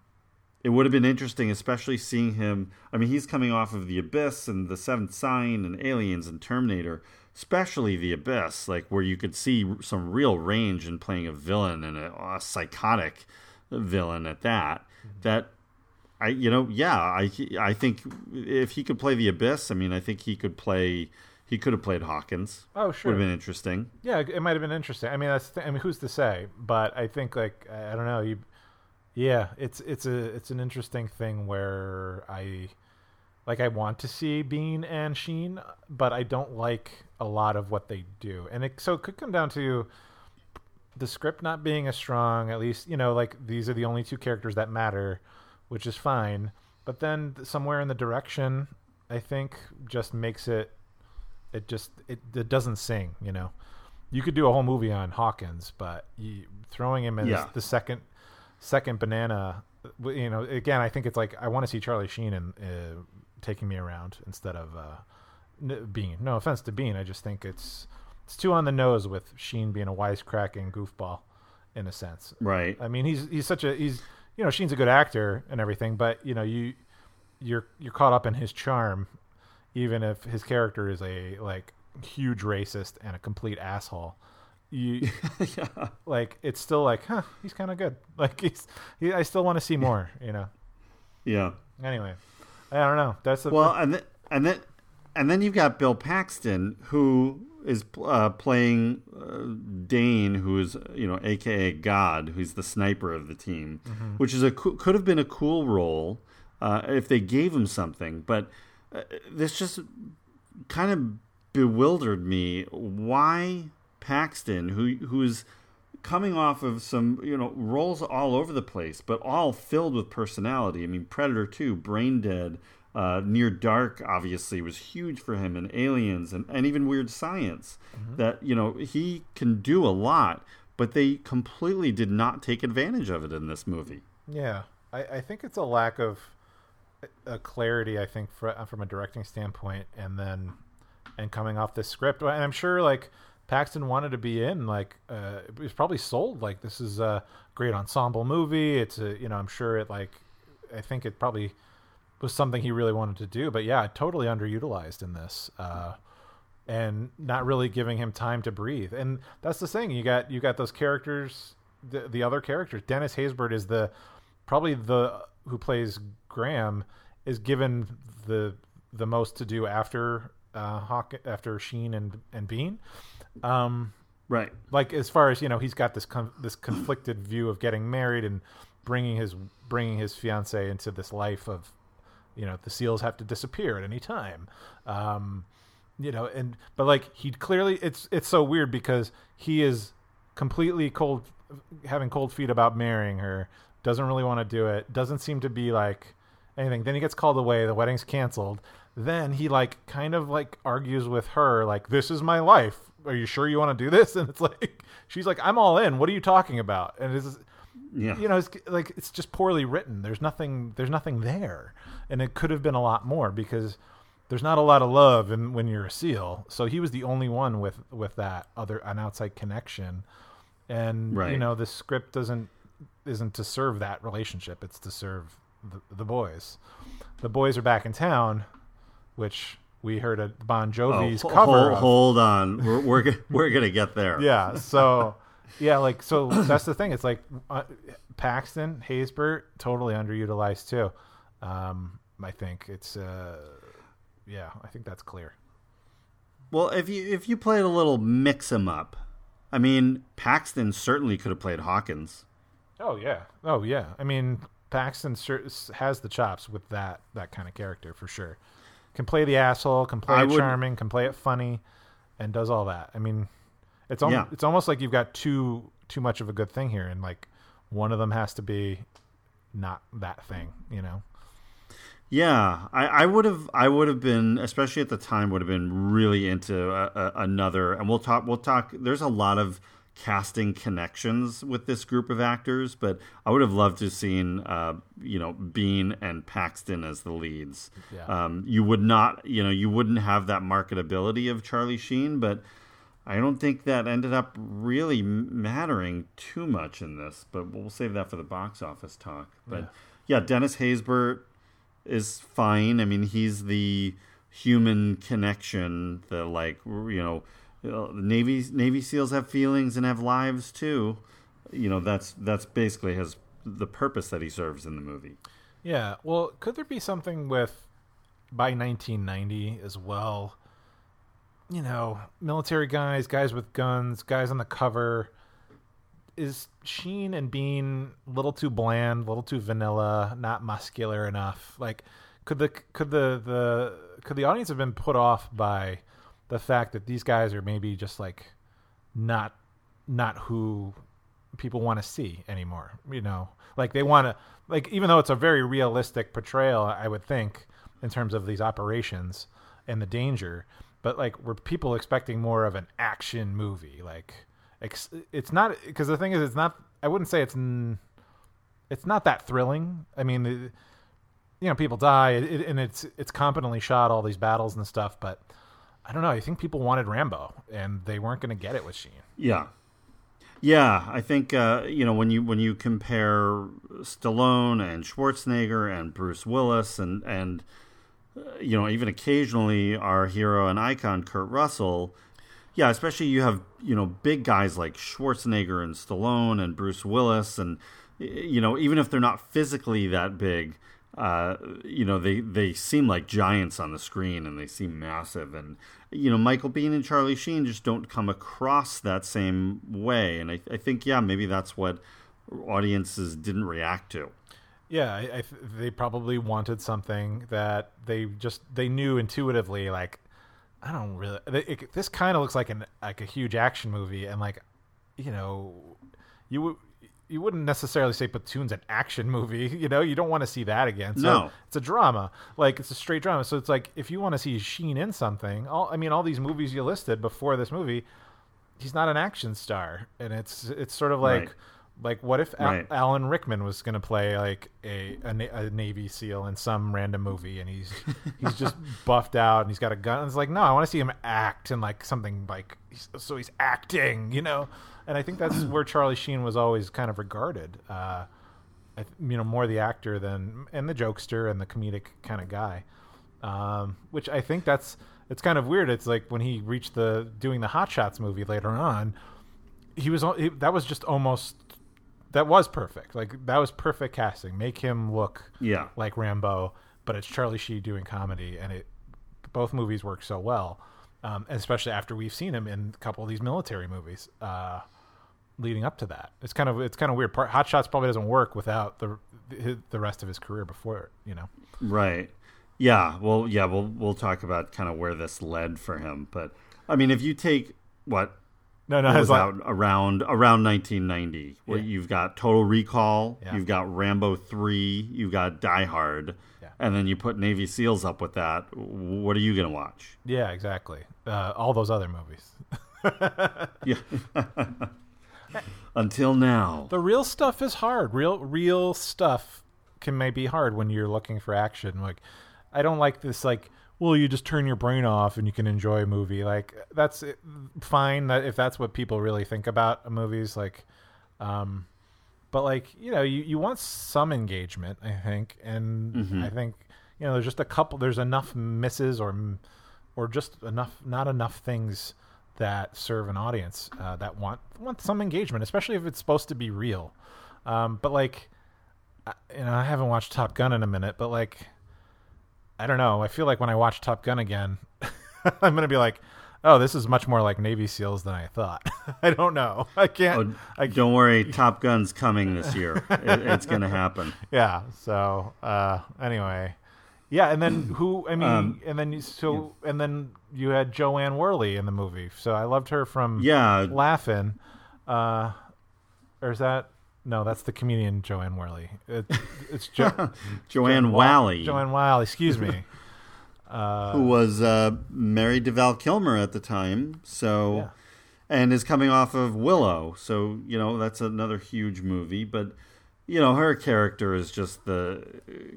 Speaker 9: it would have been interesting, especially seeing him. I mean, he's coming off of the Abyss and the Seventh Sign and Aliens and Terminator, especially the Abyss, like where you could see some real range in playing a villain and a, a psychotic villain at that. That I, you know, yeah, I, I think if he could play the Abyss, I mean, I think he could play. He could have played Hawkins.
Speaker 10: Oh, sure.
Speaker 9: would have been interesting.
Speaker 10: Yeah, it might have been interesting. I mean, that's. I mean, who's to say? But I think like I I don't know. You, yeah, it's it's a it's an interesting thing where I, like, I want to see Biehn and Sheen, but I don't like a lot of what they do, and it so it could come down to the script not being as strong. At least you know, like these are the only two characters that matter, which is fine. But then somewhere in the direction, I think just makes it it just it, it doesn't sing you know you could do a whole movie on hawkins but you, throwing him as
Speaker 9: Yeah.
Speaker 10: the second second banana you know again i think it's like i want to see charlie sheen and uh, taking me around instead of uh, biehn. No offense to biehn i just think it's it's too on the nose with sheen being a wisecracking goofball in a sense.
Speaker 9: Right.
Speaker 10: i mean he's he's such a he's you know sheen's a good actor and everything but you know you you're you're caught up in his charm even if his character is a like huge racist and a complete asshole you Yeah. like it's still like huh he's kind of good like he's he, i still want to see more you know
Speaker 9: Yeah.
Speaker 10: anyway i don't know that's the
Speaker 9: well, and then and then and then you've got Bill Paxton, who is uh, playing uh, Dane, who is you know, AKA God, who's the sniper of the team,
Speaker 10: Mhm.
Speaker 9: which is a could have been a cool role uh, if they gave him something, but uh, this just kind of bewildered me. Why Paxton, who who's coming off of some you know roles all over the place, but all filled with personality. I mean, Predator Two, Brain Dead, uh, Near Dark, obviously was huge for him, and Aliens, and, and even Weird Science. That you know he can do a lot, but they completely did not take advantage of it in this movie.
Speaker 10: Yeah, I, I think it's a lack of a clarity. I think fr- from a directing standpoint, and then and coming off this script, and I'm sure like Paxton wanted to be in. Like, uh, it was probably sold. Like, this is a great ensemble movie. It's a, you know, I'm sure it like, I think it probably was something he really wanted to do. But yeah, totally underutilized in this, uh, and not really giving him time to breathe. And that's the thing. You got you got those characters, the the other characters. Dennis Haysbert is the probably the who plays Graham is given the the most to do after uh, Hawk after Sheen and and Biehn. Um,
Speaker 9: right.
Speaker 10: Like as far as you know, he's got this con- this conflicted view of getting married and bringing his bringing his fiance into this life of, you know, the seals have to disappear at any time. Um, you know, and but like he clearly it's it's so weird because he is completely cold having cold feet about marrying her doesn't really want to do it doesn't seem to be like anything then he gets called away the wedding's canceled then he like kind of like argues with her like this is my life. Are you sure you want to do this? And it's like she's like i'm all in. What are you talking about? And it's
Speaker 9: yeah.
Speaker 10: you know it's like it's just poorly written. There's nothing there's nothing there. And it could have been a lot more because there's not a lot of love in, when you're a seal. So he was the only one with with that other an outside connection. And
Speaker 9: Right.
Speaker 10: you know the script doesn't isn't to serve that relationship. It's to serve the, the boys. The boys are back in town which we heard at bon jovi's
Speaker 9: Oh,
Speaker 10: cover
Speaker 9: hold,
Speaker 10: of.
Speaker 9: hold on. We're we're, we're gonna get there.
Speaker 10: yeah so yeah like so that's the thing it's like uh, paxton haysbert totally underutilized too um i think it's uh yeah i think that's clear
Speaker 9: Well, if you if you played a little mix mix 'em up, I mean, Paxton certainly could have played Hawkins.
Speaker 10: oh yeah oh yeah i mean paxton has the chops with that that kind of character for sure can play the asshole can play
Speaker 9: I
Speaker 10: it
Speaker 9: would-
Speaker 10: charming can play it funny and does all that i mean it's almost,
Speaker 9: Yeah.
Speaker 10: it's almost like you've got too too much of a good thing here and like one of them has to be not that thing you know
Speaker 9: Yeah, I, I would have I would have been especially at the time would have been really into a, a, another and we'll talk we'll talk there's a lot of casting connections with this group of actors but I would have loved to have seen uh, you know Biehn and Paxton as the leads
Speaker 10: Yeah.
Speaker 9: um, you would not you know you wouldn't have that marketability of Charlie Sheen but I don't think that ended up really mattering too much in this but we'll save that for the box office talk but yeah, Dennis Haysbert is fine. I mean, he's the human connection. The like, you know, Navy Navy SEALs have feelings and have lives too. You know, that's that's basically his the purpose that he serves in the movie.
Speaker 10: Yeah. Well, could there be something with by 1990 as well? You know, military guys, guys with guns, guys on the cover. Is Sheen and Biehn a little too bland, a little too vanilla, not muscular enough? Like, could the could the the could the audience have been put off by the fact that these guys are maybe just like not not who people want to see anymore. You know, like they want to like even though it's a very realistic portrayal, I would think in terms of these operations and the danger, but like were people expecting more of an action movie? Like ex- it's not because the thing is, it's not. I wouldn't say it's it's not that thrilling. I mean. You know, people die, it, and it's it's competently shot, all these battles and stuff. But I don't know. I think people wanted Rambo, and they weren't going to get it with Sheen.
Speaker 9: Yeah, yeah. I think uh, you know when you when you compare Stallone and Schwarzenegger and Bruce Willis and and uh, you know even occasionally our hero and icon Kurt Russell. Yeah, especially you have you know big guys like Schwarzenegger and Stallone and Bruce Willis, and you know even if they're not physically that big, uh, you know they they seem like giants on the screen and they seem massive. And you know Michael Biehn and Charlie Sheen just don't come across that same way. And I, I think yeah maybe that's what audiences didn't react to.
Speaker 10: Yeah, I, I th- they probably wanted something that they just they knew intuitively. Like, I don't really. It, this kind of looks like an like a huge action movie, and like, you know, you you wouldn't necessarily say Platoon's an action movie. You know, you don't want to see that again. So
Speaker 9: No.
Speaker 10: it's a drama. Like it's a straight drama. So it's like if you want to see Sheen in something, all I mean, all these movies you listed before this movie, he's not an action star, and it's it's sort of like
Speaker 9: Right.
Speaker 10: Like, what if Al- Alan Rickman was going to play like a, a a Navy SEAL in some random movie, and he's he's just buffed out and he's got a gun? And It's like, no, I want to see him act in like something like so he's acting, you know. And I think that's where Charlie Sheen was always kind of regarded, uh, you know, more the actor than and the jokester and the comedic kind of guy. Um, which I think that's it's kind of weird. It's like when he reached the doing the Hot Shots movie later on, he was he, that was just almost that was perfect. Like that was perfect casting. Make him look
Speaker 9: Yeah.
Speaker 10: like Rambo, but it's Charlie Sheen doing comedy, and it both movies work so well, um, especially after we've seen him in a couple of these military movies. Uh, leading up to that, it's kind of it's kind of weird. Part Hot Shots probably doesn't work without the the rest of his career before. You know.
Speaker 9: Right. Yeah. Well, yeah. We'll we'll talk about kind of where this led for him, but I mean, if you take what
Speaker 10: No, no,
Speaker 9: was
Speaker 10: like-
Speaker 9: out around around 1990, where
Speaker 10: Yeah.
Speaker 9: you've got Total Recall,
Speaker 10: Yeah.
Speaker 9: you've got Rambo three, you've got Die Hard,
Speaker 10: Yeah.
Speaker 9: and then you put Navy SEALs up with that. What are you gonna watch?
Speaker 10: Yeah, exactly. Uh, all those other movies.
Speaker 9: Yeah. Until now.
Speaker 10: The real stuff is hard. Real real stuff can may be hard when you're looking for action. Like I don't like this like well you just turn your brain off and you can enjoy a movie. Like that's fine that if that's what people really think about movies like um but like, you know, you, you want some engagement, I think, and
Speaker 9: Mhm.
Speaker 10: I think you know, there's just a couple there's enough misses or or just enough not enough things that serve an audience uh, that want want some engagement, especially if it's supposed to be real. Um, but like, I- you know, I haven't watched Top Gun in a minute, but like, I don't know. I feel like when I watch Top Gun again, I'm gonna be like, oh, this is much more like Navy SEALs than I thought. I don't know. I can't.
Speaker 9: Oh, don't worry, Top Gun's coming this year. it, it's gonna happen.
Speaker 10: Yeah. So uh, anyway, yeah, and then who? I mean,
Speaker 9: Um,
Speaker 10: and then you, so and then you had Joanne Worley in the movie. So I loved her from
Speaker 9: Yeah.
Speaker 10: Laughing. Uh, or is that no? That's the comedian Joanne Worley. It, it's jo-
Speaker 9: Joanne
Speaker 10: Wa-
Speaker 9: Whalley.
Speaker 10: Joanne Whalley. Excuse me. Uh,
Speaker 9: who was uh, married to Val Kilmer at the time. So,
Speaker 10: Yeah.
Speaker 9: and is coming off of Willow. So you know that's another huge movie. But you know her character is just the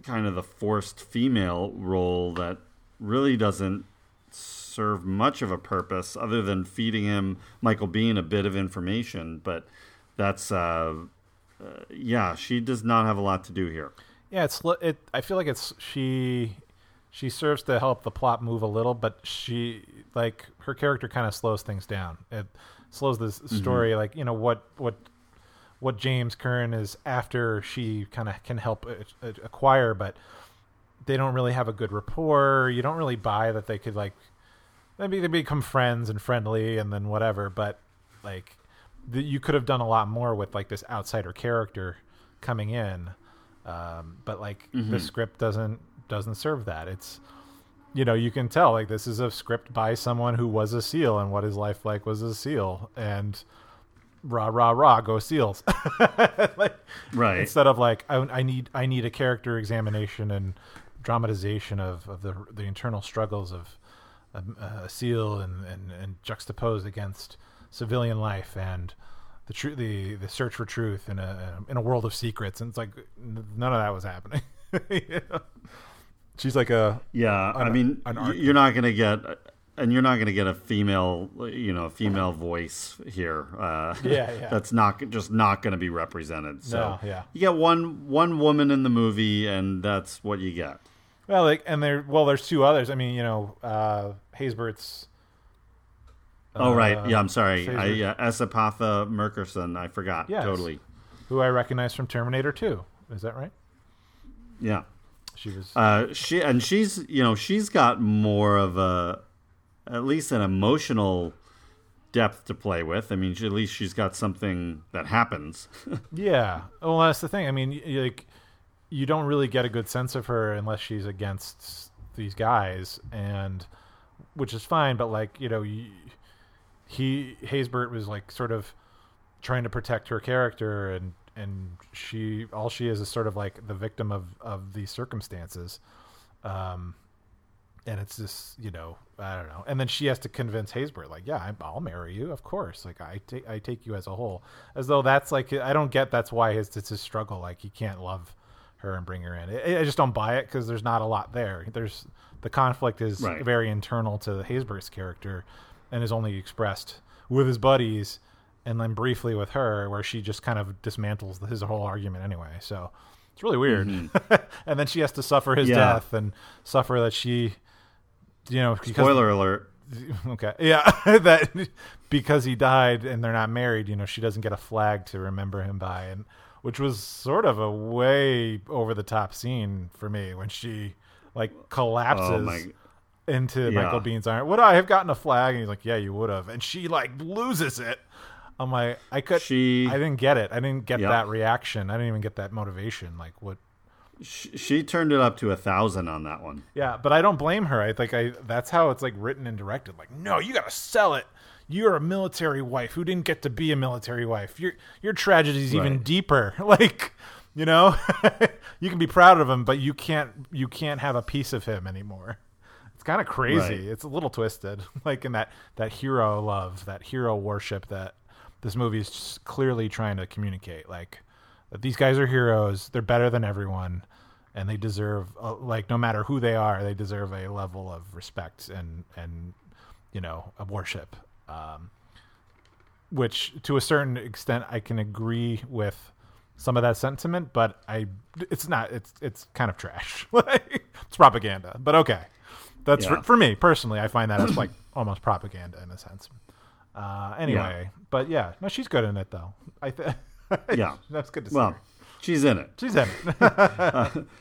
Speaker 9: kind of the forced female role that really doesn't serve much of a purpose other than feeding him Michael Biehn a bit of information. But that's uh, uh, yeah, she does not have a lot to do here.
Speaker 10: Yeah, it's it. I feel like it's she. She serves to help the plot move a little, but she like her character kind of slows things down. It slows the s- story. Like you know what what what James Curran is after. She kind of can help uh, uh, acquire, but they don't really have a good rapport. You don't really buy that they could like maybe they become friends and friendly and then whatever. But like the, you could have done a lot more with like this outsider character coming in. Um, but like the
Speaker 9: Mhm.
Speaker 10: script doesn't doesn't serve that. It's you know you can tell like this is a script by someone who was a seal and what his life like was a seal and rah rah rah go seals like
Speaker 9: Right.
Speaker 10: instead of like I, I need I need a character examination and dramatization of, of the the internal struggles of a, a seal and, and and juxtaposed against civilian life and the tru- the the search for truth in a in a world of secrets and it's like none of that was happening You know? she's like a
Speaker 9: Yeah, I mean,
Speaker 10: an
Speaker 9: you're not going to get, and you're not going to get a female, you know, female voice here. Uh,
Speaker 10: Yeah, yeah.
Speaker 9: That's not just not going to be represented. So
Speaker 10: No, yeah.
Speaker 9: you get one one woman in the movie, and that's what you get.
Speaker 10: Well, like, and there, well, there's two others. I mean, you know, uh, Haysbert's.
Speaker 9: oh right,
Speaker 10: uh,
Speaker 9: yeah. I'm sorry. I, yeah, S. Epatha Merkerson. I forgot
Speaker 10: Yes.
Speaker 9: totally.
Speaker 10: Who I recognize from Terminator 2. Is that right?
Speaker 9: Yeah.
Speaker 10: She was.
Speaker 9: Uh, she and she's you know she's got more of a at least an emotional depth to play with. I mean, at least she's got something that happens.
Speaker 10: Yeah. Well, that's the thing. I mean, like, you don't really get a good sense of her unless she's against these guys, and which is fine. But like, you know, y he Haysbert was like sort of trying to protect her character, and and she all she is is sort of like the victim of of these circumstances. Um, and it's just you know I don't know. And then she has to convince Haysbert like, yeah, I- I'll marry you, of course. Like I take I take you as a whole, as though that's like I don't get that's why his it's his struggle. Like he can't love her and bring her in. I, I just don't buy it because there's not a lot there. There's the conflict is
Speaker 9: Right.
Speaker 10: very internal to Haysbert's character, and is only expressed with his buddies, and then briefly with her, where she just kind of dismantles his whole argument anyway. So it's really weird. and then she has to suffer his
Speaker 9: Mm-hmm. Yeah.
Speaker 10: death and suffer that she, you know, because,
Speaker 9: Spoiler alert.
Speaker 10: Okay, yeah, that because he died and they're not married, you know, she doesn't get a flag to remember him by, and which was sort of a way over the top scene for me when she like collapses
Speaker 9: Oh my-
Speaker 10: into
Speaker 9: Yeah.
Speaker 10: Michael Biehn's arm. Would I have gotten a flag? And he's like, Yeah, you would have. And she like loses it. I'm like, I could.
Speaker 9: She-
Speaker 10: I didn't get it. I didn't get
Speaker 9: Yep.
Speaker 10: that reaction. I didn't even get that motivation. Like what?
Speaker 9: She, turned it up to a thousand on that one.
Speaker 10: Yeah, but I don't blame her. I think I that's how it's like written and directed. Like, no, you got to sell it. You're a military wife who didn't get to be a military wife. Your your tragedy is even deeper. Like, you know, you can be proud of him, but you can't you can't have a piece of him anymore. It's kind of crazy.
Speaker 9: Right.
Speaker 10: It's a little twisted, like in that that hero love, that hero worship that this movie is just clearly trying to communicate. Like these guys are heroes. They're better than everyone, and they deserve uh, like no matter who they are, they deserve a level of respect and and you know a worship. Um, which to a certain extent I can agree with some of that sentiment, but I it's not it's it's kind of trash. Like, it's propaganda, but okay. That's
Speaker 9: Yeah.
Speaker 10: for, for me personally. I find that as like almost propaganda in a sense. Uh, anyway, but yeah, no, she's good in it though. I th-
Speaker 9: Yeah.
Speaker 10: that's good to see.
Speaker 9: Well,
Speaker 10: her.
Speaker 9: she's in it.
Speaker 10: She's in it.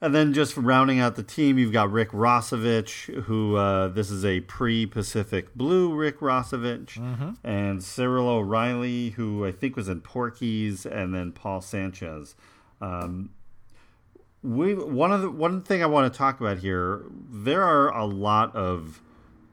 Speaker 9: And then just rounding out the team, you've got Rick Rossovich, who uh, this is a pre-Pacific Blue Rick Rossovich, and Cyril O'Reilly, who I think was in Porky's, and then Paul Sanchez. Um, we one of the one thing I want to talk about here. There are a lot of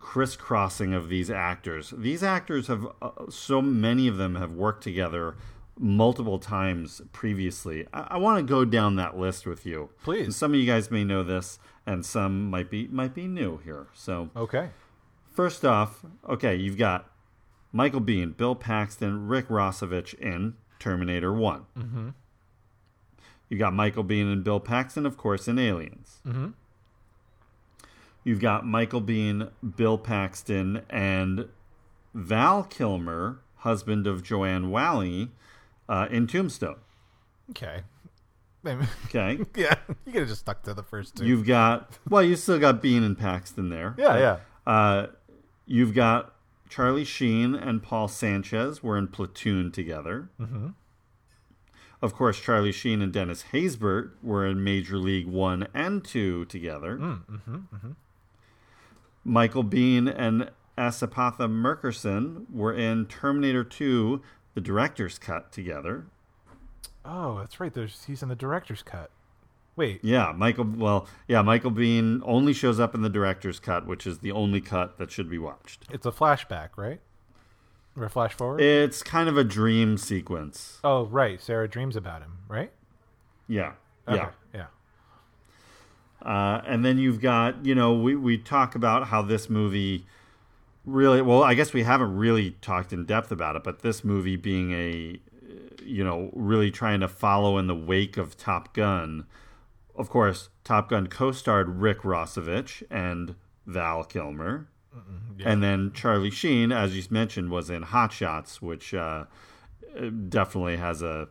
Speaker 9: crisscrossing of these actors. These actors have uh, so many of them have worked together multiple times previously. I, I want to go down that list with you,
Speaker 10: Please.
Speaker 9: And some of you guys may know this, and some might be might be new here. So
Speaker 10: okay.
Speaker 9: First off, okay, you've got Michael Biehn, Bill Paxton, Rick Rossovich in Terminator One.
Speaker 10: Mm-hmm.
Speaker 9: You got Michael Biehn and Bill Paxton, of course, in Aliens.
Speaker 10: Mm-hmm.
Speaker 9: You've got Michael Biehn, Bill Paxton, and Val Kilmer, husband of Joanne Whalley, uh, in Tombstone.
Speaker 10: Okay.
Speaker 9: Okay.
Speaker 10: yeah, you could have just stuck to the first two.
Speaker 9: You've got well, you still got Biehn and Paxton there.
Speaker 10: Yeah, yeah.
Speaker 9: Uh, you've got Charlie Sheen and Paul Sanchez were in Platoon together.
Speaker 10: Mm-hmm.
Speaker 9: Of course, Charlie Sheen and Dennis Haysbert were in Major League One and Two together.
Speaker 10: Mm-hmm, mm-hmm.
Speaker 9: Michael Biehn and S. Epatha Merkerson were in Terminator 2, the director's cut together.
Speaker 10: Oh, that's right. There's he's in the director's cut. Wait.
Speaker 9: Yeah, Michael. Well, yeah, Michael Biehn only shows up in the director's cut, which is the only cut that should be watched.
Speaker 10: It's a flashback, right? Or a flash forward?
Speaker 9: It's kind of a dream sequence.
Speaker 10: oh, right. Sarah dreams about him, right?
Speaker 9: Yeah,
Speaker 10: Okay,
Speaker 9: yeah.
Speaker 10: Yeah.
Speaker 9: Uh, and then you've got, you know, we, we talk about how this movie really, well, I guess we haven't really talked in depth about it, but this movie being a, you know, really trying to follow in the wake of Top Gun. Of course, Top Gun co starred Rick Rossovich and Val Kilmer.
Speaker 10: yeah.
Speaker 9: And then Charlie Sheen, as you mentioned, was in Hot Shots, which uh, definitely has a,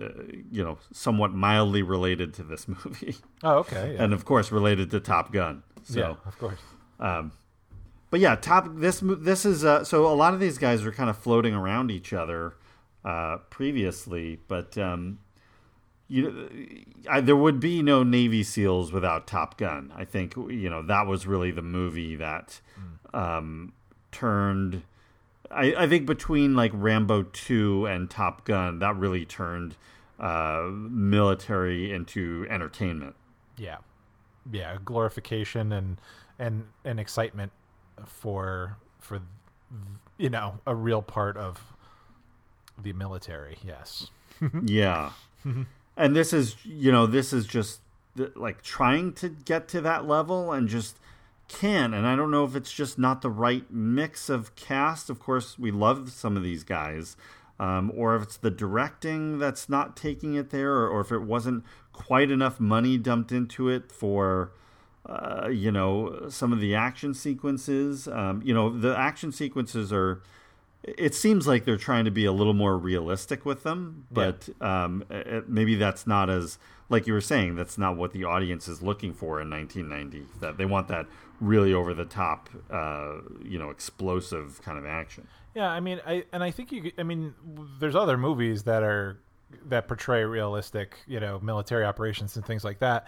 Speaker 9: uh, you know, somewhat mildly related to this movie.
Speaker 10: Oh, okay. Yeah.
Speaker 9: And of course, related to Top Gun. So,
Speaker 10: yeah, of course.
Speaker 9: um, but yeah, top this this is uh, so a lot of these guys are kind of floating around each other uh, previously, but um, you I, there would be no Navy SEALs without Top Gun. I think you know that was really the movie that um, turned. I, I think between like Rambo two and Top Gun, that really turned uh, military into entertainment.
Speaker 10: Yeah. Yeah, glorification and and and excitement for for you know, a real part of the military. Yes.
Speaker 9: yeah. And this is, you know, this is just like trying to get to that level and just can and I don't know if it's just not the right mix of cast. Of course, we love some of these guys. Um, or if it's the directing that's not taking it there, or, or if it wasn't quite enough money dumped into it for, uh, you know, some of the action sequences. Um, you know, the action sequences are. It seems like they're trying to be a little more realistic with them, but yeah. um, it, maybe that's not as like you were saying. That's not what the audience is looking for in 1990. That they want that really over the top, uh, you know, explosive kind of action.
Speaker 10: Yeah, I mean, I and I think you. I mean, there's other movies that are that portray realistic, you know, military operations and things like that.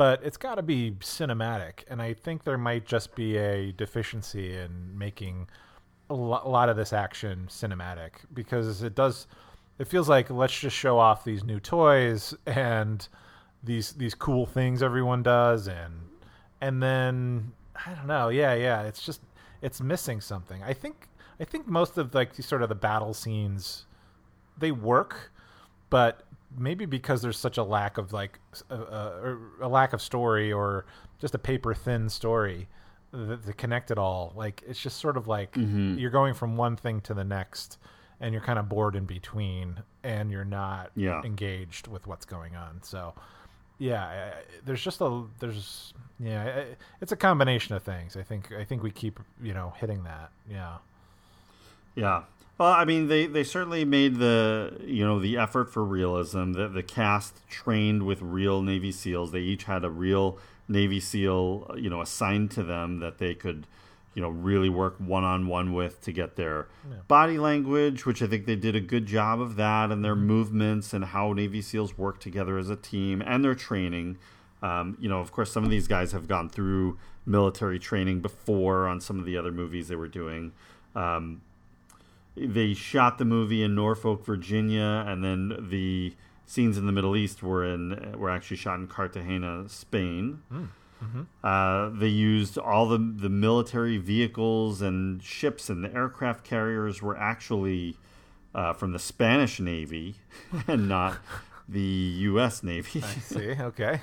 Speaker 10: But it's got to be cinematic, and I think there might just be a deficiency in making a, lo- a lot of this action cinematic because it does. It feels like let's just show off these new toys and these these cool things everyone does, and and then I don't know. Yeah, yeah. It's just it's missing something. I think I think most of like sort of the battle scenes they work, but maybe because there's such a lack of like a, a, a lack of story or just a paper thin story to connect it all. Like it's just sort of like mm-hmm. you're going from one thing to the next, and you're kind of bored in between, and you're not
Speaker 9: yeah.
Speaker 10: engaged with what's going on. So yeah, there's just a there's yeah, it's a combination of things. I think I think we keep you know hitting that. Yeah.
Speaker 9: Yeah. Well, I mean, they, they certainly made the you know the effort for realism. That the cast trained with real Navy SEALs. They each had a real Navy SEAL you know assigned to them that they could you know really work one on one with to get their yeah. body language, which I think they did a good job of that, and their mm-hmm. movements and how Navy SEALs work together as a team, and their training. Um, you know, of course, some of these guys have gone through military training before on some of the other movies they were doing. Um, they shot the movie in Norfolk, Virginia, and then the scenes in the Middle East were in were actually shot in Cartagena, Spain. Mm. Mm-hmm. Uh, they used all the the military vehicles and ships and the aircraft carriers were actually uh, from the Spanish Navy and not the U.S. Navy.
Speaker 10: I see. Okay.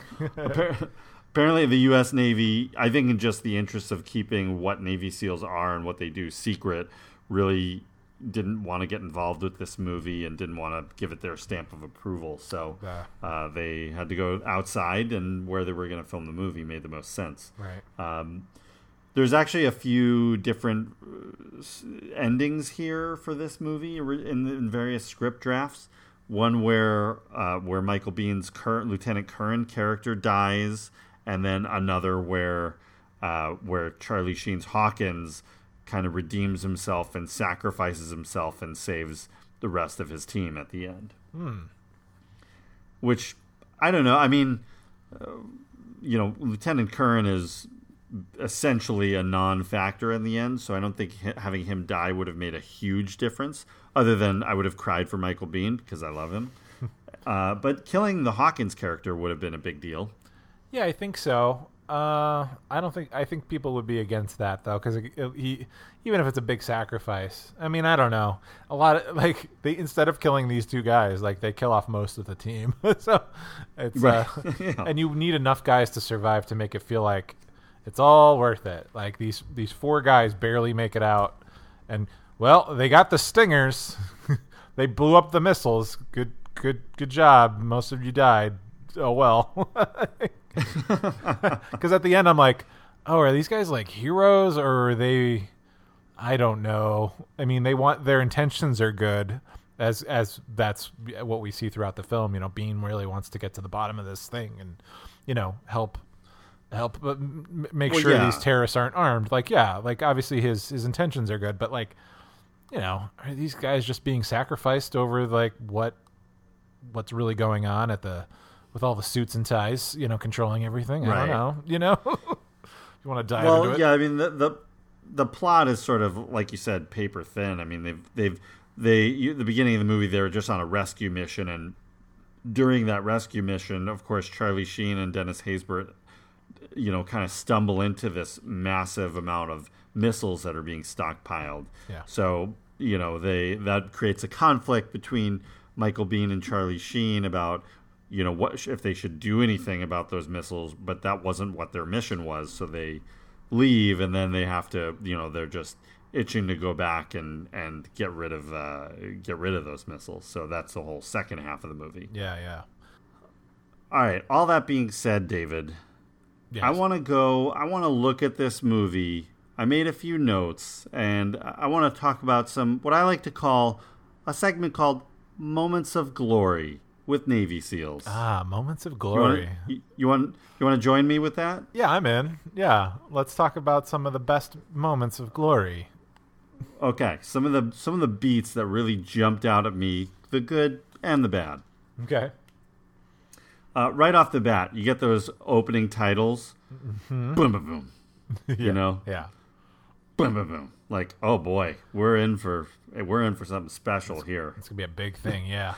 Speaker 9: Apparently, the U.S. Navy, I think, in just the interest of keeping what Navy SEALs are and what they do secret, really didn't want to get involved with this movie and didn't want to give it their stamp of approval. So uh, they had to go outside, and where they were going to film the movie made the most sense.
Speaker 10: Right.
Speaker 9: Um, there's actually a few different uh, endings here for this movie in, in various script drafts. One where uh, where Michael Biehn's current Lieutenant Curran character dies, and then another where uh, where Charlie Sheen's Hawkins kind of redeems himself and sacrifices himself and saves the rest of his team at the end.
Speaker 10: Hmm.
Speaker 9: Which I don't know. I mean, uh, you know, Lieutenant Curran is essentially a non-factor in the end, so I don't think having him die would have made a huge difference. Other than I would have cried for Michael Biehn because I love him. uh, but killing the Hawkins character would have been a big deal.
Speaker 10: Yeah, I think so. Uh, I don't think I think people would be against that though, because he even if it's a big sacrifice. I mean, I don't know. A lot of like they instead of killing these two guys, like they kill off most of the team. so it's right. uh, yeah. and you need enough guys to survive to make it feel like it's all worth it. Like these these four guys barely make it out, and well, they got the stingers. they blew up the missiles. Good good good job. Most of you died. Oh well. Because at the end, I'm like, oh, are these guys like heroes or are they? I don't know. I mean, they want their intentions are good, as as that's what we see throughout the film. You know, Biehn really wants to get to the bottom of this thing and you know help help uh, but make well, sure yeah. these terrorists aren't armed. Like, yeah, like obviously his his intentions are good, but like, you know, are these guys just being sacrificed over like what what's really going on at the with all the suits and ties, you know, controlling everything. I don't know, you know. you want to dive
Speaker 9: well,
Speaker 10: into it?
Speaker 9: yeah. I mean, the, the the plot is sort of like you said, paper thin. I mean, they've they've they you, the beginning of the movie they were just on a rescue mission, and during that rescue mission, of course, Charlie Sheen and Dennis Haysbert, you know, kind of stumble into this massive amount of missiles that are being stockpiled.
Speaker 10: Yeah.
Speaker 9: So you know, they that creates a conflict between Michael Biehn and Charlie Sheen about you know what if they should do anything about those missiles but that wasn't what their mission was so they leave, and then they have to, you know, they're just itching to go back and and get rid of uh, get rid of those missiles. So that's the whole second half of the movie.
Speaker 10: Yeah, yeah.
Speaker 9: All right. All that being said, David,
Speaker 10: Yes.
Speaker 9: I want to go. I want to look at this movie. I made a few notes, and I want to talk about some what I like to call a segment called "Moments of Glory" with Navy SEALs.
Speaker 10: Ah, moments of
Speaker 9: You
Speaker 10: glory.
Speaker 9: want, you, you want you want to join me with that?
Speaker 10: Yeah, I'm in. Yeah, let's talk about some of the best moments of glory.
Speaker 9: Okay, some of the some of the beats that really jumped out at me, the good and the bad.
Speaker 10: Okay.
Speaker 9: Uh, right off the bat, you get those opening titles. Boom, boom, boom. You know,
Speaker 10: Yeah.
Speaker 9: boom, boom, boom. Like, oh boy, we're in for we're in for something special here.
Speaker 10: It's gonna be a big thing. Yeah.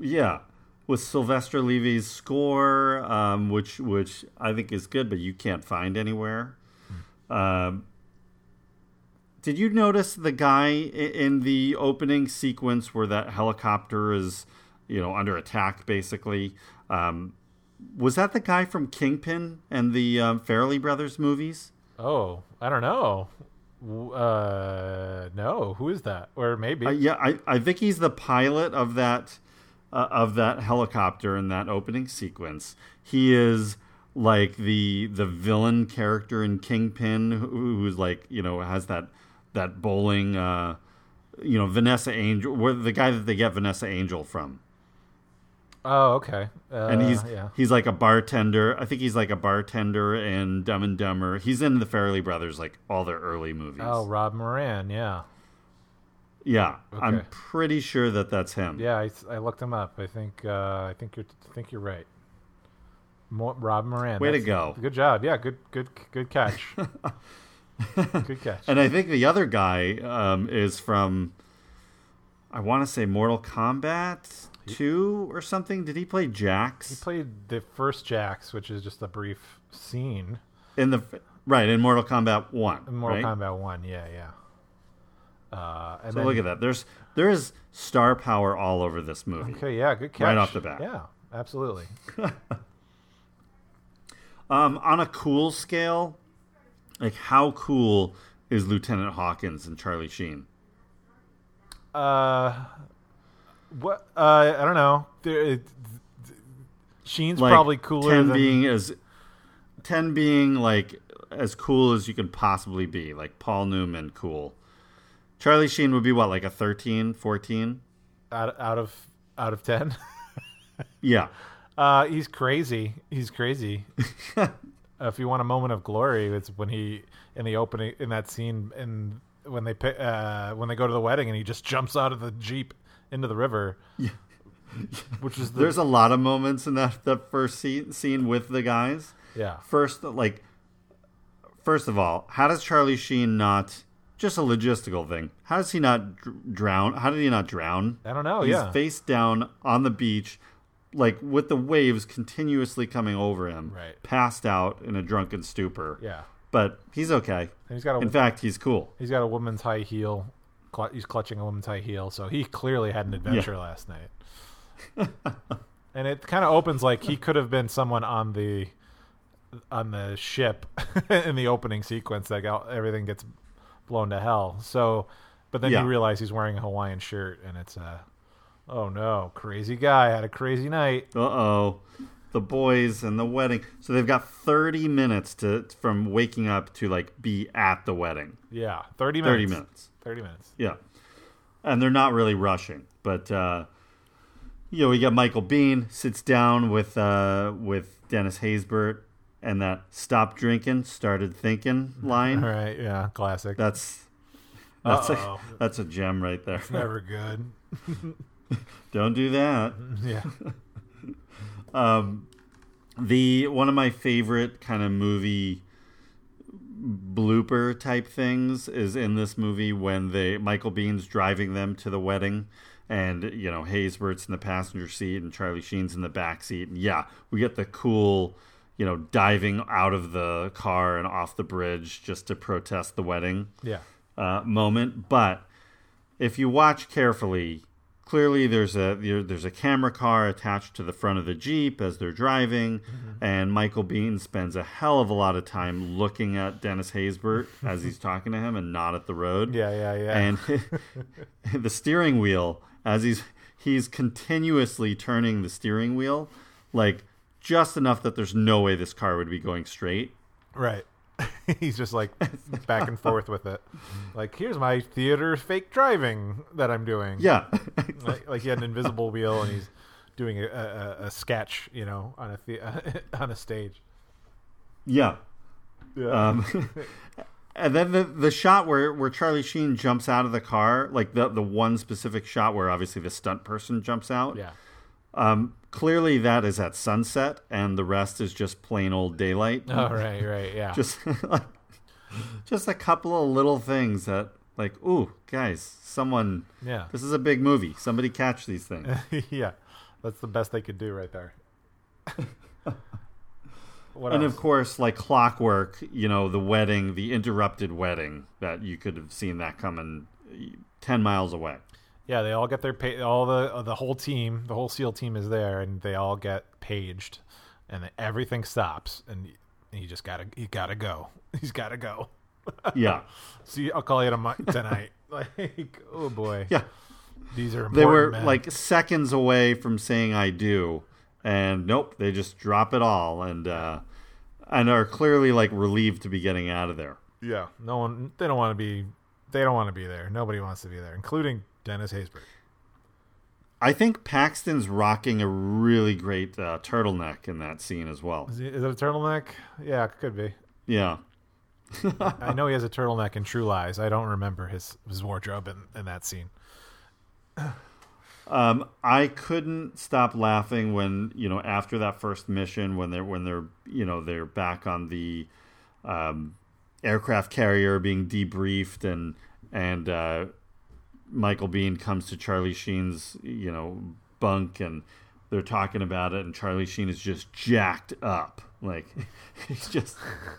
Speaker 9: Yeah, with Sylvester Levay's score, um, which which I think is good, but you can't find anywhere. Um, did you notice the guy in the opening sequence where that helicopter is, you know, under attack? Basically, um, was that the guy from Kingpin and the um, Farrelly Brothers movies?
Speaker 10: Oh, I don't know. Uh, no. Who is that? Or maybe.
Speaker 9: Uh, yeah, I, I think he's the pilot of that uh, of that helicopter in that opening sequence. He is like the the villain character in Kingpin, who, who's like you know has that that bowling, uh, you know Vanessa Angel, where the guy that they get Vanessa Angel from,
Speaker 10: oh, okay. Uh,
Speaker 9: and he's
Speaker 10: yeah.
Speaker 9: he's like a bartender. I think he's like a bartender in Dumb and Dumber. He's in the Farrelly Brothers, like all their early movies.
Speaker 10: Oh, Rob Moran. Yeah.
Speaker 9: Yeah, I'm pretty sure that that's him.
Speaker 10: Yeah. I, I looked him up. I think. Uh, I think you're. I think you're right. Mo- Rob Moran.
Speaker 9: Way to go.
Speaker 10: Good job. Yeah. Good. Good. Good catch. good catch.
Speaker 9: And I think the other guy um, is from, I want to say Mortal Kombat 2 or something. Did he play Jax?
Speaker 10: He played the first Jax, which is just a brief scene
Speaker 9: in the right in Mortal Kombat 1.
Speaker 10: in Mortal
Speaker 9: right?
Speaker 10: Kombat One. Yeah, yeah. Uh, and
Speaker 9: So
Speaker 10: then,
Speaker 9: look at that. There's there is star power all over this movie.
Speaker 10: Okay, yeah, good catch.
Speaker 9: Right off the bat.
Speaker 10: Yeah, absolutely.
Speaker 9: Um, on a cool scale, like how cool is Lieutenant Hawkins and Charlie Sheen?
Speaker 10: Uh, what? Uh, I don't know. There, it, Sheen's
Speaker 9: Like,
Speaker 10: probably cooler
Speaker 9: 10
Speaker 10: than
Speaker 9: being as 10 being like as cool as you can possibly be like paul newman cool charlie sheen would be what like a 13 14
Speaker 10: out, out of out of ten.
Speaker 9: yeah
Speaker 10: Uh, he's crazy. He's crazy. uh, if you want a moment of glory, it's when he in the opening in that scene in when they uh, when they go to the wedding and he just jumps out of the jeep into the river. Yeah. Which is the,
Speaker 9: there's a lot of moments in that that first scene, scene with the guys
Speaker 10: yeah
Speaker 9: first like first of all how does charlie sheen not just a logistical thing how does he not dr- drown how did he not drown
Speaker 10: I don't know,
Speaker 9: he's
Speaker 10: yeah.
Speaker 9: face down on the beach like with the waves continuously coming over him
Speaker 10: Right.
Speaker 9: passed out in a drunken stupor
Speaker 10: yeah.
Speaker 9: but he's okay
Speaker 10: And he's got a
Speaker 9: in fact he's cool
Speaker 10: he's got a woman's high heel. Cl- he's clutching a woman's high heel, so he clearly had an adventure last night. and it kind of opens like he could have been someone on the on the ship in the opening sequence that got, everything gets blown to hell. So, but then
Speaker 9: Yeah.
Speaker 10: you realize he's wearing a Hawaiian shirt, and it's a oh no, crazy guy had a crazy night.
Speaker 9: uh-oh the boys and the wedding so they've got 30 minutes to from waking up to like be at the wedding
Speaker 10: Yeah, thirty minutes.
Speaker 9: 30
Speaker 10: minutes.
Speaker 9: minutes
Speaker 10: Thirty minutes.
Speaker 9: Yeah. And they're not really rushing. But uh you know, we got Michael Biehn sits down with uh with Dennis Haysbert and that stop drinking, started thinking line.
Speaker 10: All right, yeah, classic.
Speaker 9: That's that's a, that's a gem right there.
Speaker 10: Never good.
Speaker 9: Don't do that.
Speaker 10: Yeah.
Speaker 9: um, The one of my favorite kind of movie blooper type things is in this movie when they Michael Biehn's driving them to the wedding and you know Haysbert's in the passenger seat and Charlie Sheen's in the back seat and yeah we get the cool you know diving out of the car and off the bridge just to protest the wedding
Speaker 10: Yeah.
Speaker 9: uh, moment but if you watch carefully clearly there's a there's a camera car attached to the front of the jeep as they're driving, and Michael Biehn spends a hell of a lot of time looking at Dennis Haysbert as he's talking to him, and not at the road.
Speaker 10: Yeah, yeah, yeah.
Speaker 9: And the steering wheel as he's he's continuously turning the steering wheel, like just enough that there's no way this car would be going straight.
Speaker 10: Right. He's just like back and forth with it. Like, here's my theater fake driving that I'm doing.
Speaker 9: Yeah.
Speaker 10: like, like he had an invisible wheel and he's doing a, a, a sketch, you know, on a the- on a stage.
Speaker 9: Yeah.
Speaker 10: Yeah.
Speaker 9: Um, and then the the shot where where Charlie Sheen jumps out of the car, like the the one specific shot where obviously the stunt person jumps out.
Speaker 10: Yeah.
Speaker 9: Um, clearly that is at sunset, and the rest is just plain old daylight.
Speaker 10: Oh, right, right, yeah.
Speaker 9: Just like, just a couple of little things that like, ooh, guys, someone.
Speaker 10: Yeah.
Speaker 9: This is a big movie. Somebody catch these things.
Speaker 10: yeah. That's the best they could do right there. what
Speaker 9: and of course, like clockwork, you know, the wedding, the interrupted wedding that you could have seen that coming ten miles away.
Speaker 10: Yeah, they all get their pay. All the uh, the whole team, the whole SEAL team is there, and they all get paged, and everything stops, and you just gotta you gotta go. He's gotta go.
Speaker 9: Yeah.
Speaker 10: See, I'll call you tonight. like, oh boy.
Speaker 9: Yeah.
Speaker 10: These are
Speaker 9: They were
Speaker 10: men.
Speaker 9: like seconds away from saying "I do," and nope, they just drop it all and uh, and are clearly like relieved to be getting out of there.
Speaker 10: yeah. No one. They don't want to be. They don't want to be there. Nobody wants to be there, including Dennis Haysbert.
Speaker 9: I think Paxton's rocking a really great uh, turtleneck in that scene as well.
Speaker 10: Is, he, is it a turtleneck? Yeah, it could be.
Speaker 9: Yeah.
Speaker 10: I know he has a turtleneck in True Lies. I don't remember his his wardrobe in, in that scene.
Speaker 9: Um, I couldn't stop laughing when you know after that first mission when they're when they're you know they're back on the um, aircraft carrier being debriefed and and uh, Michael Biehn comes to Charlie Sheen's you know bunk and they're talking about it and Charlie Sheen is just jacked up like he's just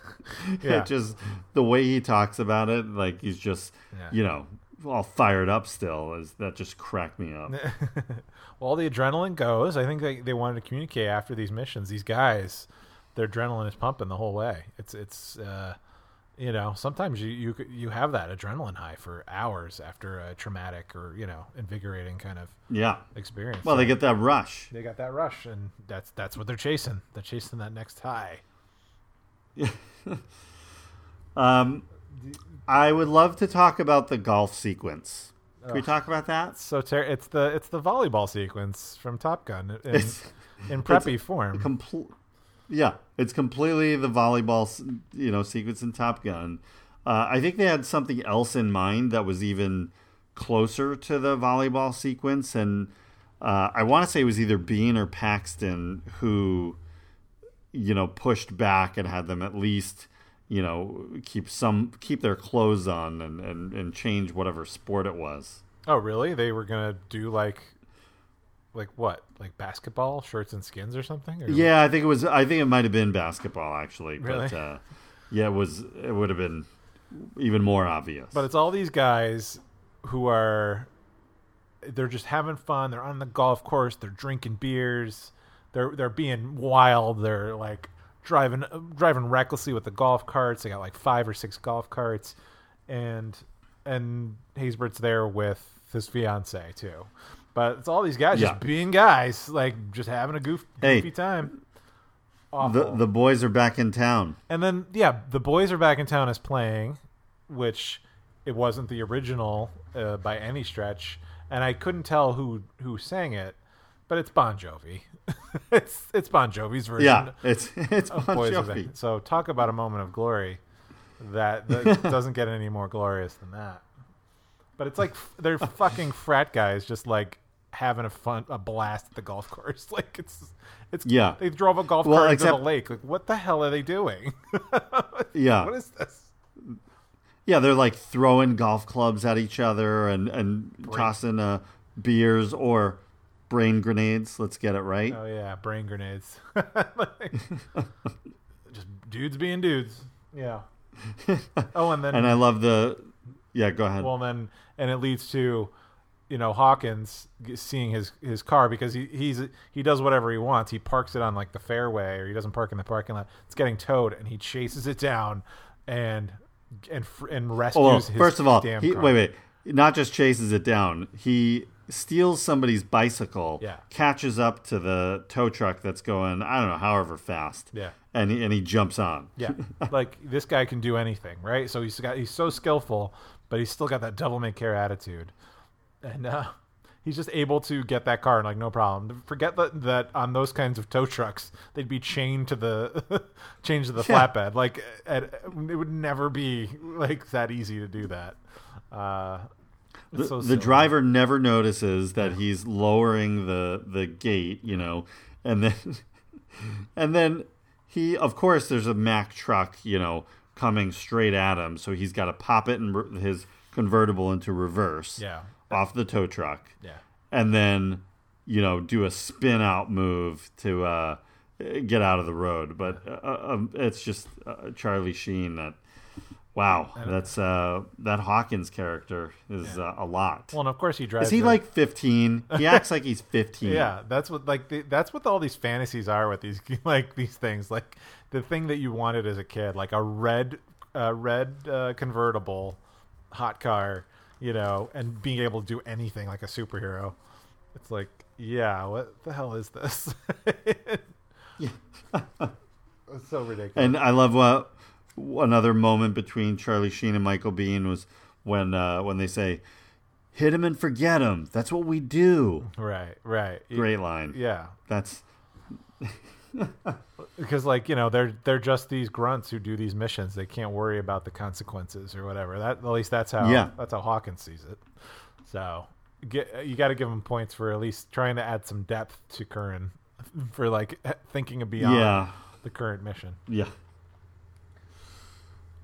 Speaker 10: Yeah.
Speaker 9: just the way he talks about it like he's just
Speaker 10: Yeah.
Speaker 9: you know all fired up still is that just cracked me up.
Speaker 10: well, all the adrenaline goes. I think they, they wanted to communicate after these missions. These guys, their adrenaline is pumping the whole way. It's it's uh, you know sometimes you you you have that adrenaline high for hours after a traumatic or you know invigorating kind of
Speaker 9: Yeah.
Speaker 10: experience.
Speaker 9: Well, they get that rush.
Speaker 10: they got that rush, and that's that's what they're chasing. They're chasing that next high.
Speaker 9: Um, I would love to talk about the golf sequence. Can we talk about that?
Speaker 10: So ter- it's the it's the volleyball sequence from Top Gun in, in preppy form.
Speaker 9: Comple- yeah, it's completely the volleyball, you know, sequence in Top Gun. Uh, I think they had something else in mind that was even closer to the volleyball sequence, and uh, I want to say it was either Biehn or Paxton who, you know, pushed back and had them at least, you know, keep some keep their clothes on and and, and change whatever sport it was.
Speaker 10: Oh, really? They were gonna do like, like what? Like basketball shirts and skins or something? Or
Speaker 9: Yeah, I think it was. I think it might have been basketball actually,
Speaker 10: Really?
Speaker 9: but uh, yeah, it was. It would have been even more obvious.
Speaker 10: But it's all these guys who are, they're just having fun. They're on the golf course. They're drinking beers. They're they're being wild. They're like driving driving recklessly with the golf carts. They got like five or six golf carts, and and Haysbert's there with his fiance too. But it's all these guys
Speaker 9: Yeah.
Speaker 10: just being guys, like just having a goof,
Speaker 9: Hey.
Speaker 10: goofy time.
Speaker 9: the
Speaker 10: Awful.
Speaker 9: the boys are back in town.
Speaker 10: And then yeah, the boys are back in town is playing, which it wasn't the original uh, by any stretch, and I couldn't tell who who sang it, but it's Bon Jovi. it's it's Bon Jovi's version.
Speaker 9: Yeah, it's it's Bon
Speaker 10: Boys
Speaker 9: Jovi.
Speaker 10: So talk about a moment of glory that, that doesn't get any more glorious than that. But it's like f- they're fucking frat guys, just like having a fun a blast at the golf course. Like it's it's
Speaker 9: Yeah.
Speaker 10: They drove a golf
Speaker 9: Well,
Speaker 10: cart
Speaker 9: except-
Speaker 10: into the lake. Like what the hell are they doing?
Speaker 9: Yeah.
Speaker 10: what is this?
Speaker 9: Yeah, they're like throwing golf clubs at each other and and tossing uh, beers or brain grenades. Let's get it right.
Speaker 10: Oh yeah, brain grenades. Like, just dudes being dudes. Yeah. Oh, and then
Speaker 9: and I love the. Yeah, go ahead.
Speaker 10: well, then and it leads to, you know Hawkins seeing his his car because he he's he does whatever he wants. He parks it on like the fairway or he doesn't park in the parking lot. It's getting towed and he chases it down and and and rescues
Speaker 9: Oh,
Speaker 10: his
Speaker 9: first of all,
Speaker 10: damn
Speaker 9: he, wait, wait. Not just chases it down. He steals somebody's bicycle.
Speaker 10: Yeah.
Speaker 9: Catches up to the tow truck that's going. I don't know, however fast.
Speaker 10: Yeah.
Speaker 9: And he, and he jumps on.
Speaker 10: Yeah, like this guy can do anything, right? So he's got he's so skillful, but he's still got that devil may care attitude, and uh, he's just able to get that car and like no problem. Forget that that on those kinds of tow trucks they'd be chained to the chained to the
Speaker 9: Yeah.
Speaker 10: flatbed. Like at, it would never be like that easy to do that. Uh,
Speaker 9: The,
Speaker 10: so
Speaker 9: the driver never notices that he's lowering the the gate, you know, and then and then he, of course, there's a Mack truck, you know, coming straight at him, so he's got to pop it in his convertible into reverse,
Speaker 10: Yeah.
Speaker 9: Off the tow truck,
Speaker 10: Yeah.
Speaker 9: and then you know do a spin out move to uh, get out of the road. But uh, um, it's just uh, Charlie Sheen that. Wow, that's uh, that Hawkins character is uh, a lot.
Speaker 10: Well, and of course he drives.
Speaker 9: Is he like 15? He acts like he's 15.
Speaker 10: Yeah, that's what like the, that's what all these fantasies are with these like these things. Like the thing that you wanted as a kid, like a red uh, red uh, convertible hot car, you know, and being able to do anything like a superhero. It's like, yeah, what the hell is this? it's so ridiculous.
Speaker 9: And I love what another moment between Charlie Sheen and Michael Biehn was when uh, when they say, "Hit him and forget him." That's what we do.
Speaker 10: right, right.
Speaker 9: Great line.
Speaker 10: Yeah.
Speaker 9: That's
Speaker 10: because like you know they're they're just these grunts who do these missions they can't worry about the consequences or whatever that at least that's how
Speaker 9: Yeah.
Speaker 10: that's how hawkins sees it so get, you got to give him points for at least trying to add some depth to curran for like thinking beyond
Speaker 9: Yeah.
Speaker 10: the current mission
Speaker 9: Yeah.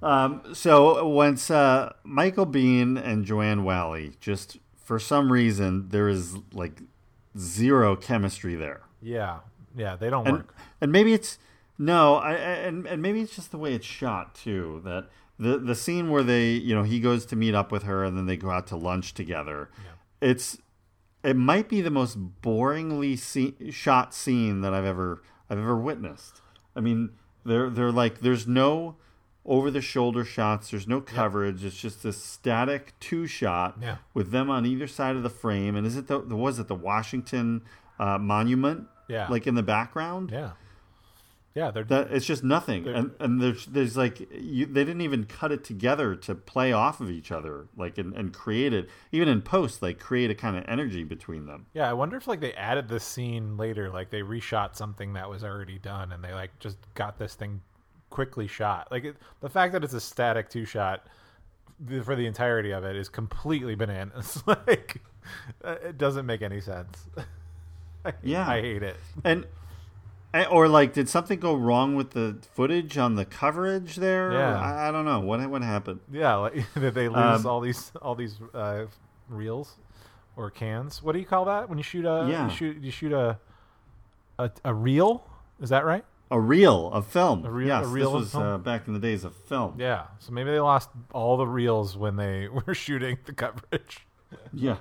Speaker 9: Um, so once uh, Michael Biehn and Joanne Whalley, just for some reason, there is like zero chemistry there.
Speaker 10: yeah yeah they don't
Speaker 9: and
Speaker 10: work
Speaker 9: and maybe it's no, I, and and maybe it's just the way it's shot too. That the the scene where they, you know, he goes to meet up with her, and then they go out to lunch together. It's it might be the most boringly see, shot scene that I've ever I've ever witnessed. I mean, they're they're like there's no over the shoulder shots. There's no coverage. It's just this static two shot
Speaker 10: Yeah.
Speaker 9: with them on either side of the frame. And is it the was it the Washington uh, Monument?
Speaker 10: Yeah.
Speaker 9: like in the background.
Speaker 10: yeah yeah they're
Speaker 9: That it's just nothing, and and there's there's like you, they didn't even cut it together to play off of each other, like and, and create it even in post, like create a kind of energy between them.
Speaker 10: Yeah, I wonder if like they added this scene later, like they reshot something that was already done, and they like just got this thing quickly shot. Like it, the fact that it's a static two shot for the entirety of it is completely bananas. like uh, it doesn't make any sense. I,
Speaker 9: Yeah.
Speaker 10: I hate it.
Speaker 9: And eh, or like, did something go wrong with the footage on the coverage there?
Speaker 10: Yeah.
Speaker 9: I, I don't know what what happened.
Speaker 10: Yeah, like that they lose
Speaker 9: Um,
Speaker 10: all these all these uh, reels or cans. What do you call that when you shoot a
Speaker 9: Yeah.
Speaker 10: you shoot you shoot a a, a reel? Is that right?
Speaker 9: A reel of film.
Speaker 10: A reel-
Speaker 9: yes,
Speaker 10: a reel
Speaker 9: this was uh, back in the days of film.
Speaker 10: Yeah, so maybe they lost all the reels when they were shooting the coverage.
Speaker 9: Yeah.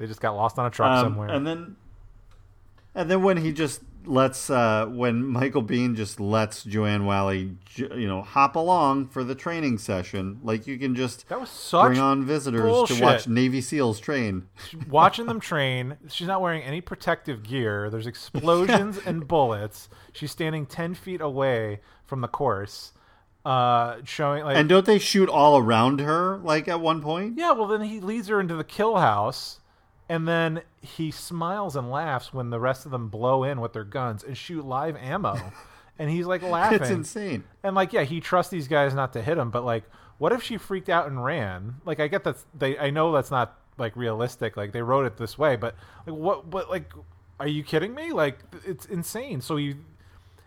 Speaker 10: They just got lost on a truck
Speaker 9: Um,
Speaker 10: somewhere.
Speaker 9: And then, and then when he just lets, uh, when Michael Biehn just lets Joanne Whalley, you know, hop along for the training session, like you can just
Speaker 10: that was such
Speaker 9: bring on visitors
Speaker 10: bullshit.
Speaker 9: to watch Navy SEALs train.
Speaker 10: watching them train. She's not wearing any protective gear. There's explosions and bullets. She's standing ten feet away from the course, uh, showing like
Speaker 9: And don't they shoot all around her, like at one point?
Speaker 10: Yeah, well, then he leads her into the kill house, and then he smiles and laughs when the rest of them blow in with their guns and shoot live ammo. and he's like laughing.
Speaker 9: It's insane.
Speaker 10: And like, yeah, he trusts these guys not to hit him, but like, what if she freaked out and ran? Like, I get that they. I know that's not like realistic. Like they wrote it this way, but like, what? But like, are you kidding me? Like, it's insane. So he,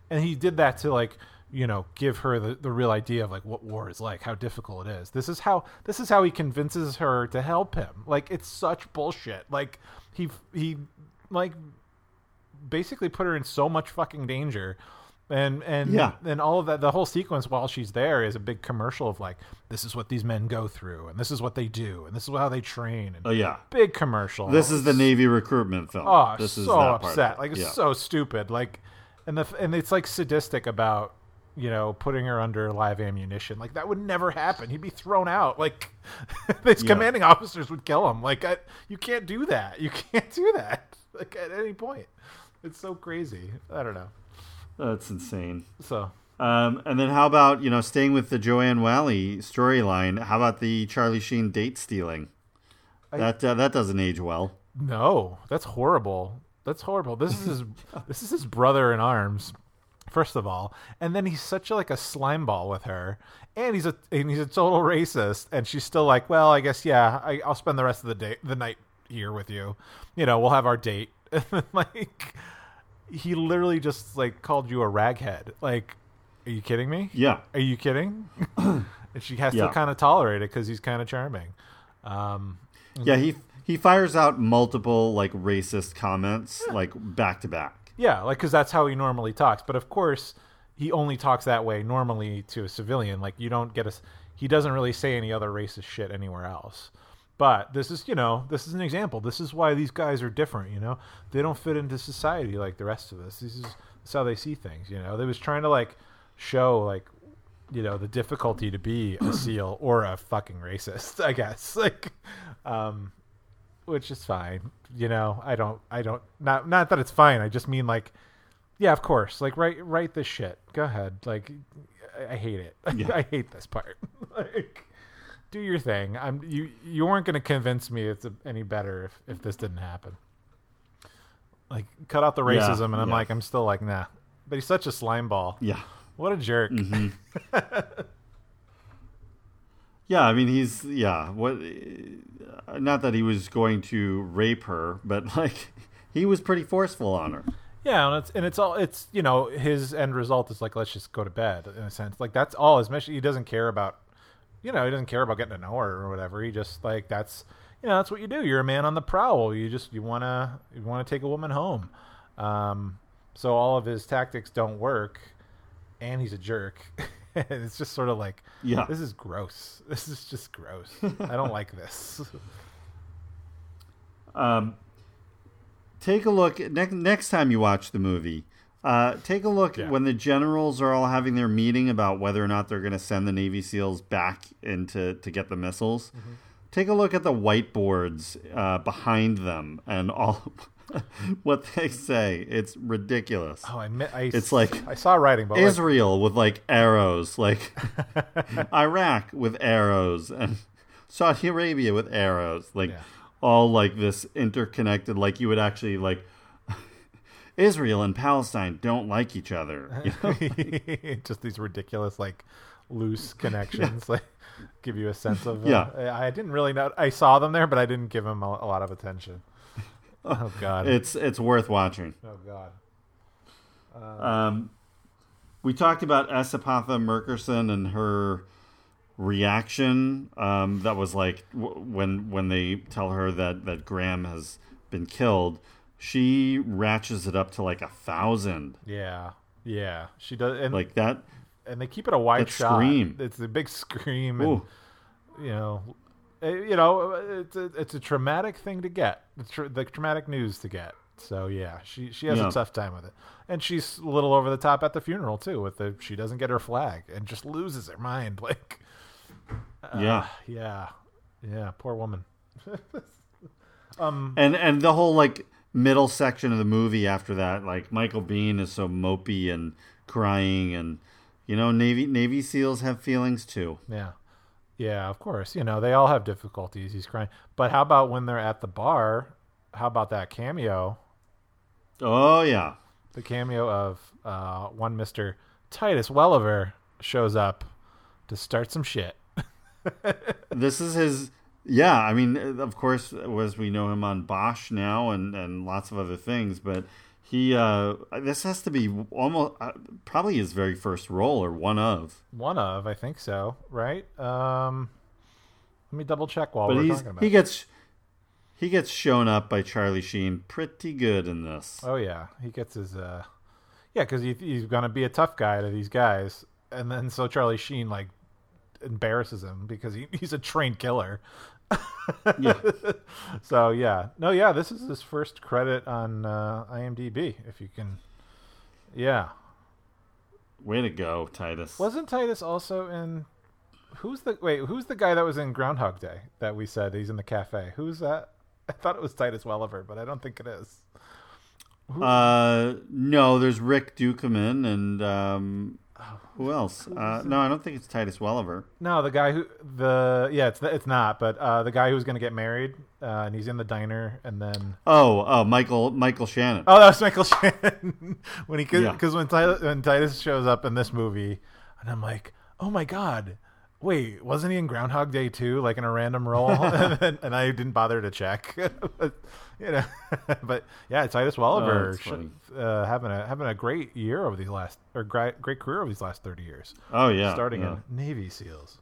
Speaker 10: and he did that to like you know give her the, the real idea of like what war is like how difficult it is this is how this is how he convinces her to help him like it's such bullshit like he he like basically put her in so much fucking danger And and
Speaker 9: Yeah.
Speaker 10: and all of that the whole sequence while she's there is a big commercial of like this is what these men go through and this is what they do and this is how they train and
Speaker 9: Oh yeah.
Speaker 10: big commercial.
Speaker 9: This is the Navy recruitment film.
Speaker 10: Oh,
Speaker 9: this
Speaker 10: so
Speaker 9: is that part of
Speaker 10: upset. Like it's
Speaker 9: Yeah.
Speaker 10: so stupid. Like, and the and it's like sadistic about you know putting her under live ammunition. Like that would never happen. He'd be thrown out. Like these
Speaker 9: Yeah.
Speaker 10: commanding officers would kill him. Like I, you can't do that. You can't do that. Like at any point. It's so crazy. I don't know.
Speaker 9: That's insane.
Speaker 10: So
Speaker 9: Um, and then how about you know staying with the Joanne Whalley storyline? How about the Charlie Sheen date stealing? that uh, that doesn't age well.
Speaker 10: No, that's horrible. That's horrible. This is his this is his brother in arms, first of all, and then he's such a, like a slime ball with her, and he's a and he's a total racist, and she's still like, well, I guess yeah, I, I'll spend the rest of the day the night here with you. You know, we'll have our date. Like he literally just like called you a raghead. Like, are you kidding me?
Speaker 9: Yeah.
Speaker 10: Are you kidding? and she has
Speaker 9: Yeah.
Speaker 10: to kind of tolerate it because he's kind of charming. Um,
Speaker 9: Yeah, he he fires out multiple like racist comments like back to back.
Speaker 10: Yeah, like because that's how he normally talks. But of course, he only talks that way normally to a civilian. Like you don't get a. He doesn't really say any other racist shit anywhere else. But this is, you know, this is an example. This is why these guys are different. You know, they don't fit into society like the rest of us. This is, this is how they see things. You know, they was trying to like show like, you know, the difficulty to be a seal or a fucking racist. I guess like, um, which is fine. You know, I don't, I don't, not, not that it's fine. I just mean like, yeah, of course. Like, write, write this shit. Go ahead. Like, I, I hate it.
Speaker 9: Yeah.
Speaker 10: I hate this part. like, do your thing. I'm you. You weren't going to convince me it's any better if if this didn't happen. Like, cut out the
Speaker 9: Yeah,
Speaker 10: racism, and I'm
Speaker 9: yeah.
Speaker 10: like, I'm still like, nah. But he's such a slime ball.
Speaker 9: Yeah.
Speaker 10: What a jerk.
Speaker 9: Mhm. Yeah, I mean he's yeah. What? uh, Not that he was going to rape her, but like he was pretty forceful on her.
Speaker 10: Yeah, and it's and it's all it's you know his end result is like let's just go to bed in a sense. Like that's all his mission. He doesn't care about, you know, he doesn't care about getting to know her or whatever. He just like that's you know that's what you do. You're a man on the prowl. You just you wanna you wanna take a woman home. Um, so all of his tactics don't work, and he's a jerk. it's just sort of like
Speaker 9: Yeah.
Speaker 10: this is gross. This is just gross. I don't like this.
Speaker 9: Um, take a look next next time you watch the movie. Uh, take a look
Speaker 10: Yeah.
Speaker 9: when the generals are all having their meeting about whether or not they're going to send the Navy SEALs back into to get the missiles.
Speaker 10: Mm-hmm.
Speaker 9: Take a look at the whiteboards uh, behind them and all what they say. It's ridiculous.
Speaker 10: Oh, I, mi- I
Speaker 9: it's like
Speaker 10: I saw writing, but like,
Speaker 9: Israel with like arrows, like Iraq with arrows, and Saudi Arabia with arrows, like
Speaker 10: Yeah.
Speaker 9: all like this interconnected. Like you would actually like Israel and Palestine don't like each other. you know?
Speaker 10: just these ridiculous like loose connections like give you a sense of uh,
Speaker 9: Yeah.
Speaker 10: I I didn't really know I saw them there but I didn't give them a, a lot of attention oh god
Speaker 9: it's it's worth watching.
Speaker 10: oh god
Speaker 9: Um, we talked about S. Epatha Merkerson and her reaction. Um, that was like w- when when they tell her that that Graham has been killed. She ratchets it up to like a thousand.
Speaker 10: yeah yeah she does and
Speaker 9: Like that.
Speaker 10: and they keep it a wide shot
Speaker 9: scream.
Speaker 10: it's a big scream and
Speaker 9: Ooh.
Speaker 10: you know you know it's a, it's a traumatic thing to get the, tr- the traumatic news to get so yeah she she has
Speaker 9: Yeah.
Speaker 10: a tough time with it and she's a little over the top at the funeral too with the she doesn't get her flag and just loses her mind like uh,
Speaker 9: Yeah.
Speaker 10: yeah yeah poor woman um,
Speaker 9: And and the whole like middle section of the movie after that, like Michael Biehn is so mopey and crying, and you know Navy Navy SEALs have feelings too.
Speaker 10: Yeah. Yeah, of course. You know, they all have difficulties. He's crying. But how about when they're at the bar? How about that cameo?
Speaker 9: Oh yeah,
Speaker 10: The cameo of uh, one Mr. Titus Welliver shows up to start some shit.
Speaker 9: this is his. Yeah, I mean, of course, as we know him on Bosch now, and and lots of other things, but he uh this has to be almost uh, probably his very first role or one of.
Speaker 10: One of, I think so, right? Um, let me double check while
Speaker 9: but
Speaker 10: we're
Speaker 9: he's
Speaker 10: talking about
Speaker 9: he gets he gets shown up by Charlie Sheen pretty good in this.
Speaker 10: Oh yeah, he gets his uh Yeah, because he, he's gonna be a tough guy to these guys, and then so Charlie Sheen like embarrasses him because he, he's a trained killer.
Speaker 9: Yeah.
Speaker 10: so yeah, no, yeah, this is his first credit on uh, IMDb. If you can, yeah,
Speaker 9: Way to go, Titus.
Speaker 10: wasn't Titus also in? Who's the wait? Who's the guy that was in Groundhog Day that we said he's in the cafe? Who's that? I thought it was Titus Welliver, but I don't think it is.
Speaker 9: Uh, no, there's Rick Ducommun and um, who else? Uh, no, I don't think it's Titus Welliver.
Speaker 10: No, the guy who the yeah, it's it's not, but uh, the guy who's gonna get married, uh, and he's in the diner, and then
Speaker 9: Oh, oh, Michael Michael Shannon.
Speaker 10: oh, that was Michael Shannon when he
Speaker 9: Yeah.
Speaker 10: because when Titus, when Titus shows up in this movie, and I'm like, oh my god, wait, wasn't he in Groundhog Day too, like in a random role? and, and I didn't bother to check, but, you know, but yeah, Titus Welliver
Speaker 9: Oh,
Speaker 10: sh-
Speaker 9: funny.
Speaker 10: uh, having a having a great year over these last or great great career over these last thirty years.
Speaker 9: Oh yeah,
Speaker 10: starting
Speaker 9: yeah.
Speaker 10: in Navy SEALs.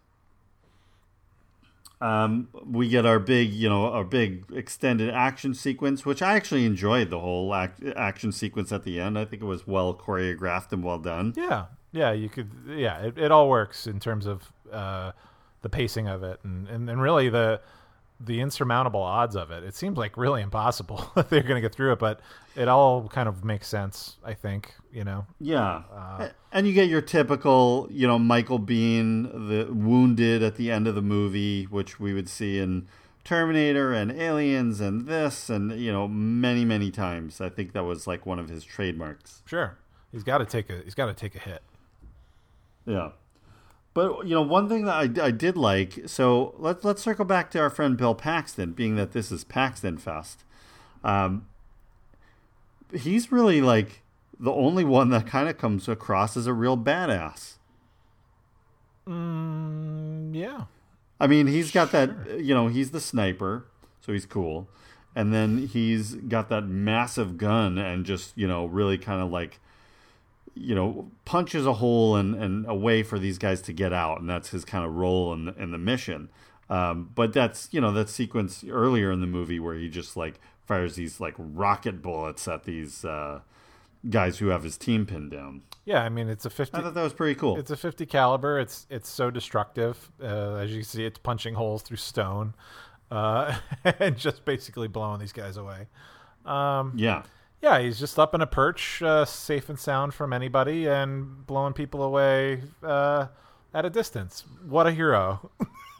Speaker 9: Um, we get our big, you know, our big extended action sequence, which I actually enjoyed the whole act- action sequence at the end. I think it was well choreographed and well done.
Speaker 10: Yeah, yeah, you could. Yeah, it, it all works in terms of uh, the pacing of it, and, and and really the the insurmountable odds of it. It seems like really impossible that they're going to get through it, but it all kind of makes sense. I think you know.
Speaker 9: Yeah,
Speaker 10: Uh,
Speaker 9: and you get your typical, you know, Michael Biehn, the wounded at the end of the movie, which we would see in Terminator and Aliens and this, and you know, many many times. I think that was like one of his trademarks.
Speaker 10: Sure, he's got to take a he's got to take a hit.
Speaker 9: Yeah. But you know, one thing that I, I did like. So let's let's circle back to our friend Bill Paxton, being that this is Paxton Fest. Um, he's really like the only one that kind of comes across as a real badass.
Speaker 10: Mm, yeah,
Speaker 9: I mean, he's got that. You know, he's the sniper, so he's cool. And then he's got that massive gun, and just you know, really kind of like you know, punches a hole and, and a way for these guys to get out, and that's his kind of role in the, in the mission. Um, but that's you know that sequence earlier in the movie where he just like fires these like rocket bullets at these uh, guys who have his team pinned down.
Speaker 10: yeah. I mean, it's a fifty.
Speaker 9: I thought that was pretty cool.
Speaker 10: It's a 50 caliber. It's it's so destructive. Uh, as you see, it's punching holes through stone, uh, and just basically blowing these guys away. Um,
Speaker 9: yeah,
Speaker 10: yeah, he's just up in a perch, uh, safe and sound from anybody, and blowing people away uh, at a distance. What a hero!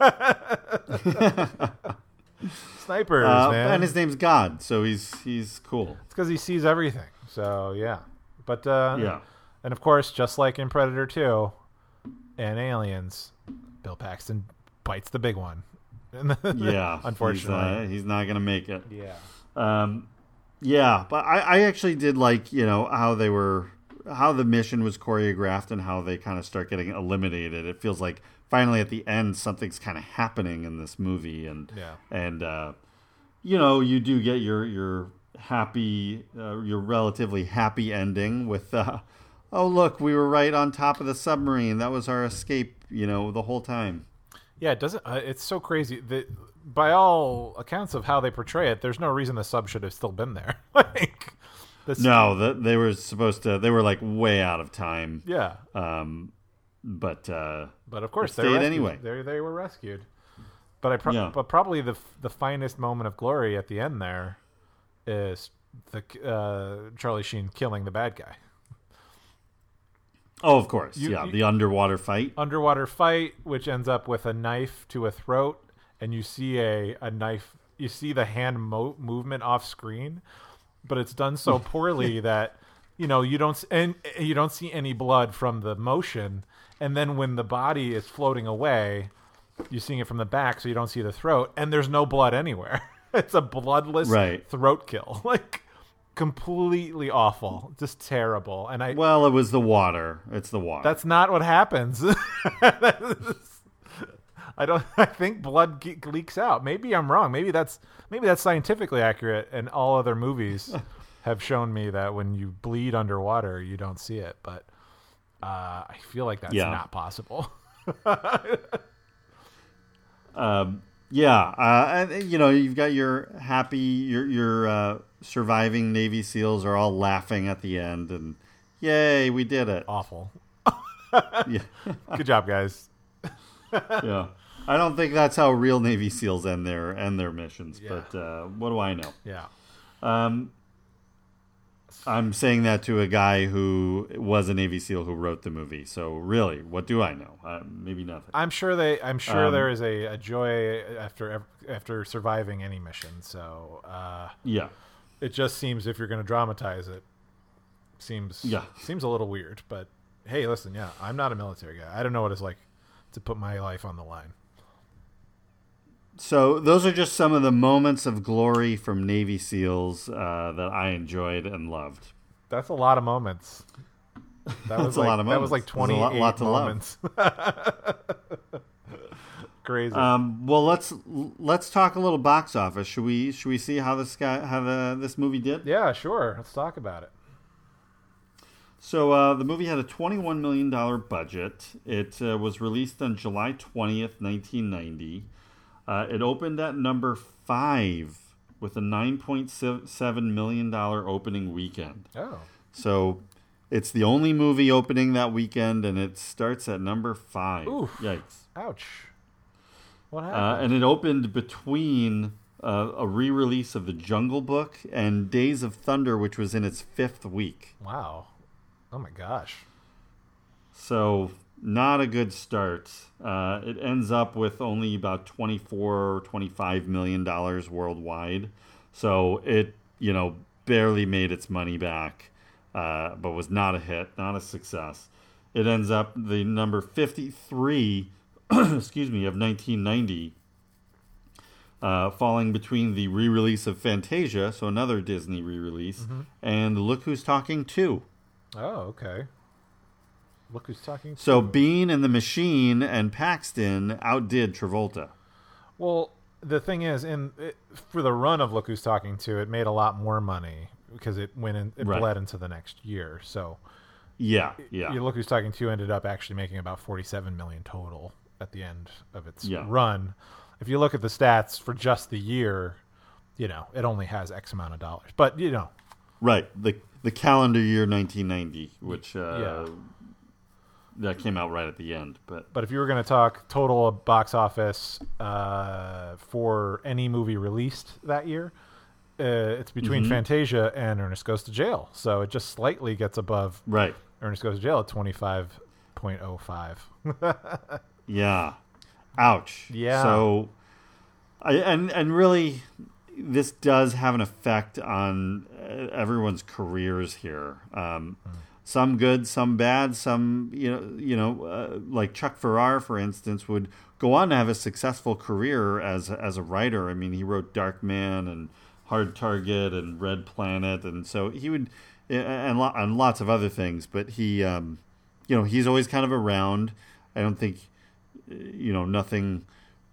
Speaker 10: Snipers,
Speaker 9: Uh,
Speaker 10: man.
Speaker 9: and his name's God, so he's he's cool.
Speaker 10: It's because he sees everything. So yeah, but uh,
Speaker 9: Yeah.
Speaker 10: and of course, just like in Predator Two and Aliens, Bill Paxton bites the big one.
Speaker 9: Yeah,
Speaker 10: unfortunately,
Speaker 9: he's, uh, he's not gonna make it.
Speaker 10: yeah.
Speaker 9: Um, yeah, but I, I actually did like you know how they were how the mission was choreographed and how they kind of start getting eliminated. It feels like finally at the end something's kind of happening in this movie, and
Speaker 10: Yeah.
Speaker 9: and uh, you know you do get your your happy uh, your relatively happy ending with uh, oh look we were right on top of the submarine that was our escape you know the whole time.
Speaker 10: Yeah, it doesn't. Uh, it's so crazy that, by all accounts of how they portray it, there's no reason the sub should have still been there. like, this,
Speaker 9: No, the, they were supposed to. They were like way out of time.
Speaker 10: Yeah,
Speaker 9: Um, but uh,
Speaker 10: but of course they
Speaker 9: stayed anyway.
Speaker 10: They they were rescued. But I pro-
Speaker 9: Yeah.
Speaker 10: but probably the the finest moment of glory at the end there is the uh, Charlie Sheen killing the bad guy.
Speaker 9: Oh, of course.
Speaker 10: You-
Speaker 9: yeah,
Speaker 10: you-
Speaker 9: the underwater fight.
Speaker 10: underwater fight, which ends up with a knife to a throat, and you see a, a knife. You see the hand mo- movement off screen, but it's done so poorly that you know you don't and you don't see any blood from the motion. And then when the body is floating away, you're seeing it from the back, so you don't see the throat, and there's no blood anywhere. it's a bloodless
Speaker 9: Right.
Speaker 10: throat kill, like completely awful, just terrible. And I
Speaker 9: Well, it was the water. It's the water.
Speaker 10: that's not what happens. I don't. I think blood leaks out. Maybe I'm wrong. Maybe that's maybe that's scientifically accurate, and all other movies have shown me that when you bleed underwater, you don't see it. But uh, I feel like that's
Speaker 9: Yeah.
Speaker 10: not possible.
Speaker 9: um, yeah, uh, and you know you've got your happy, your your uh, surviving Navy SEALs are all laughing at the end, and Yay, we did it.
Speaker 10: Awful.
Speaker 9: Yeah.
Speaker 10: Good job, guys.
Speaker 9: yeah. I don't think that's how real Navy SEALs end their end their missions,
Speaker 10: Yeah.
Speaker 9: but uh, what do I know?
Speaker 10: Yeah.
Speaker 9: Um, I'm saying that to a guy who was a Navy SEAL who wrote the movie. So really, what do I know? Uh, maybe nothing.
Speaker 10: I'm sure they. I'm sure
Speaker 9: Um,
Speaker 10: there is a, a joy after after surviving any mission. So uh,
Speaker 9: Yeah.
Speaker 10: it just seems if you're going to dramatize it, seems
Speaker 9: Yeah.
Speaker 10: seems a little weird. But hey, listen, yeah, I'm not a military guy. I don't know what it's like to put my life on the line.
Speaker 9: So those are just some of the moments of glory from Navy SEAls uh, that I enjoyed and loved.
Speaker 10: That's a lot of moments. That
Speaker 9: That's
Speaker 10: was
Speaker 9: a
Speaker 10: like,
Speaker 9: lot of moments.
Speaker 10: That was like
Speaker 9: a
Speaker 10: 28
Speaker 9: lot- lot to
Speaker 10: moments. Crazy.
Speaker 9: Um, well, let's let's talk a little box office. Should we should we see how this guy how the this movie did?
Speaker 10: yeah, sure. Let's talk about it.
Speaker 9: So uh, the movie had a $21 million budget. It uh, was released on July 20th, 1990. Uh, it opened at number five with a $9.7 million opening weekend.
Speaker 10: Oh,
Speaker 9: So it's the only movie opening that weekend, and it starts at number five.
Speaker 10: Oof.
Speaker 9: Yikes.
Speaker 10: ouch. What
Speaker 9: Uh,
Speaker 10: happened?
Speaker 9: and it opened between uh, a re release of The Jungle Book and Days of Thunder, which was in its fifth week.
Speaker 10: wow. Oh my gosh.
Speaker 9: So not a good start. Uh, it ends up with only about 24 or 25 million dollars worldwide. So it, you know, barely made its money back, uh, but was not a hit, not a success. It ends up the number 53, excuse me, of 1990, uh, falling between the re-release of Fantasia, so another Disney re-release, and Look Who's Talking Too.
Speaker 10: Oh, okay. Look who's talking.
Speaker 9: So Biehn and the Machine and Paxton outdid Travolta.
Speaker 10: Well, the thing is, in it, for the run of Look Who's Talking Too, it made a lot more money because it went in, it
Speaker 9: Right.
Speaker 10: bled into the next year. So
Speaker 9: Yeah, yeah,
Speaker 10: Look Who's Talking Too ended up actually making about forty-seven million total at the end of its
Speaker 9: Yeah.
Speaker 10: run. If you look at the stats for just the year, you know it only has X amount of dollars. But you know,
Speaker 9: right. The the calendar year 1990, which uh,
Speaker 10: Yeah.
Speaker 9: That came out right at the end. But
Speaker 10: But if you were going to talk total box office uh, for any movie released that year, uh, it's between
Speaker 9: Mhm.
Speaker 10: Fantasia and Ernest Goes to Jail. So it just slightly gets above
Speaker 9: right,
Speaker 10: Ernest Goes to Jail at 25.05.
Speaker 9: yeah, ouch.
Speaker 10: Yeah.
Speaker 9: So, I, and and really, this does have an effect on uh, everyone's careers here. Um, Some good, some bad. Some you know, you know, uh, like Chuck Pfarrer, for instance, would go on to have a successful career as as a writer. I mean, he wrote Darkman and Hard Target and Red Planet, and so he would, and and lots of other things. But he, um, you know, he's always kind of around. I don't think, you know, nothing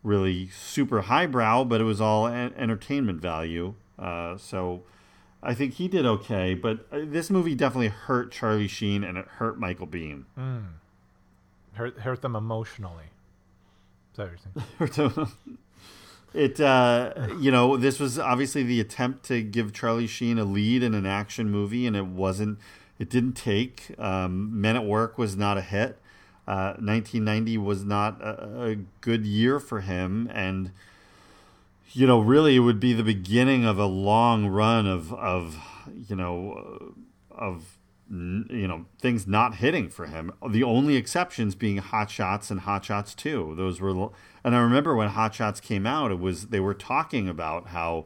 Speaker 9: really super highbrow, but it was all en- entertainment value. Uh, so I think he did okay, but uh, this movie definitely hurt Charlie Sheen and it hurt Michael Biehn.
Speaker 10: hurt, hurt them emotionally. Is that what you're saying?
Speaker 9: Hurt him. it, uh, you know, this was obviously the attempt to give Charlie Sheen a lead in an action movie, and it wasn't. It didn't take. Um, Men at Work was not a hit. Uh, 1990 was not a, a good year for him, and you know, really, it would be the beginning of a long run of of you know uh, of you know things not hitting for him. The only exceptions being Hot Shots and Hot Shots Two. Those were, and I remember when Hot Shots came out, it was they were talking about how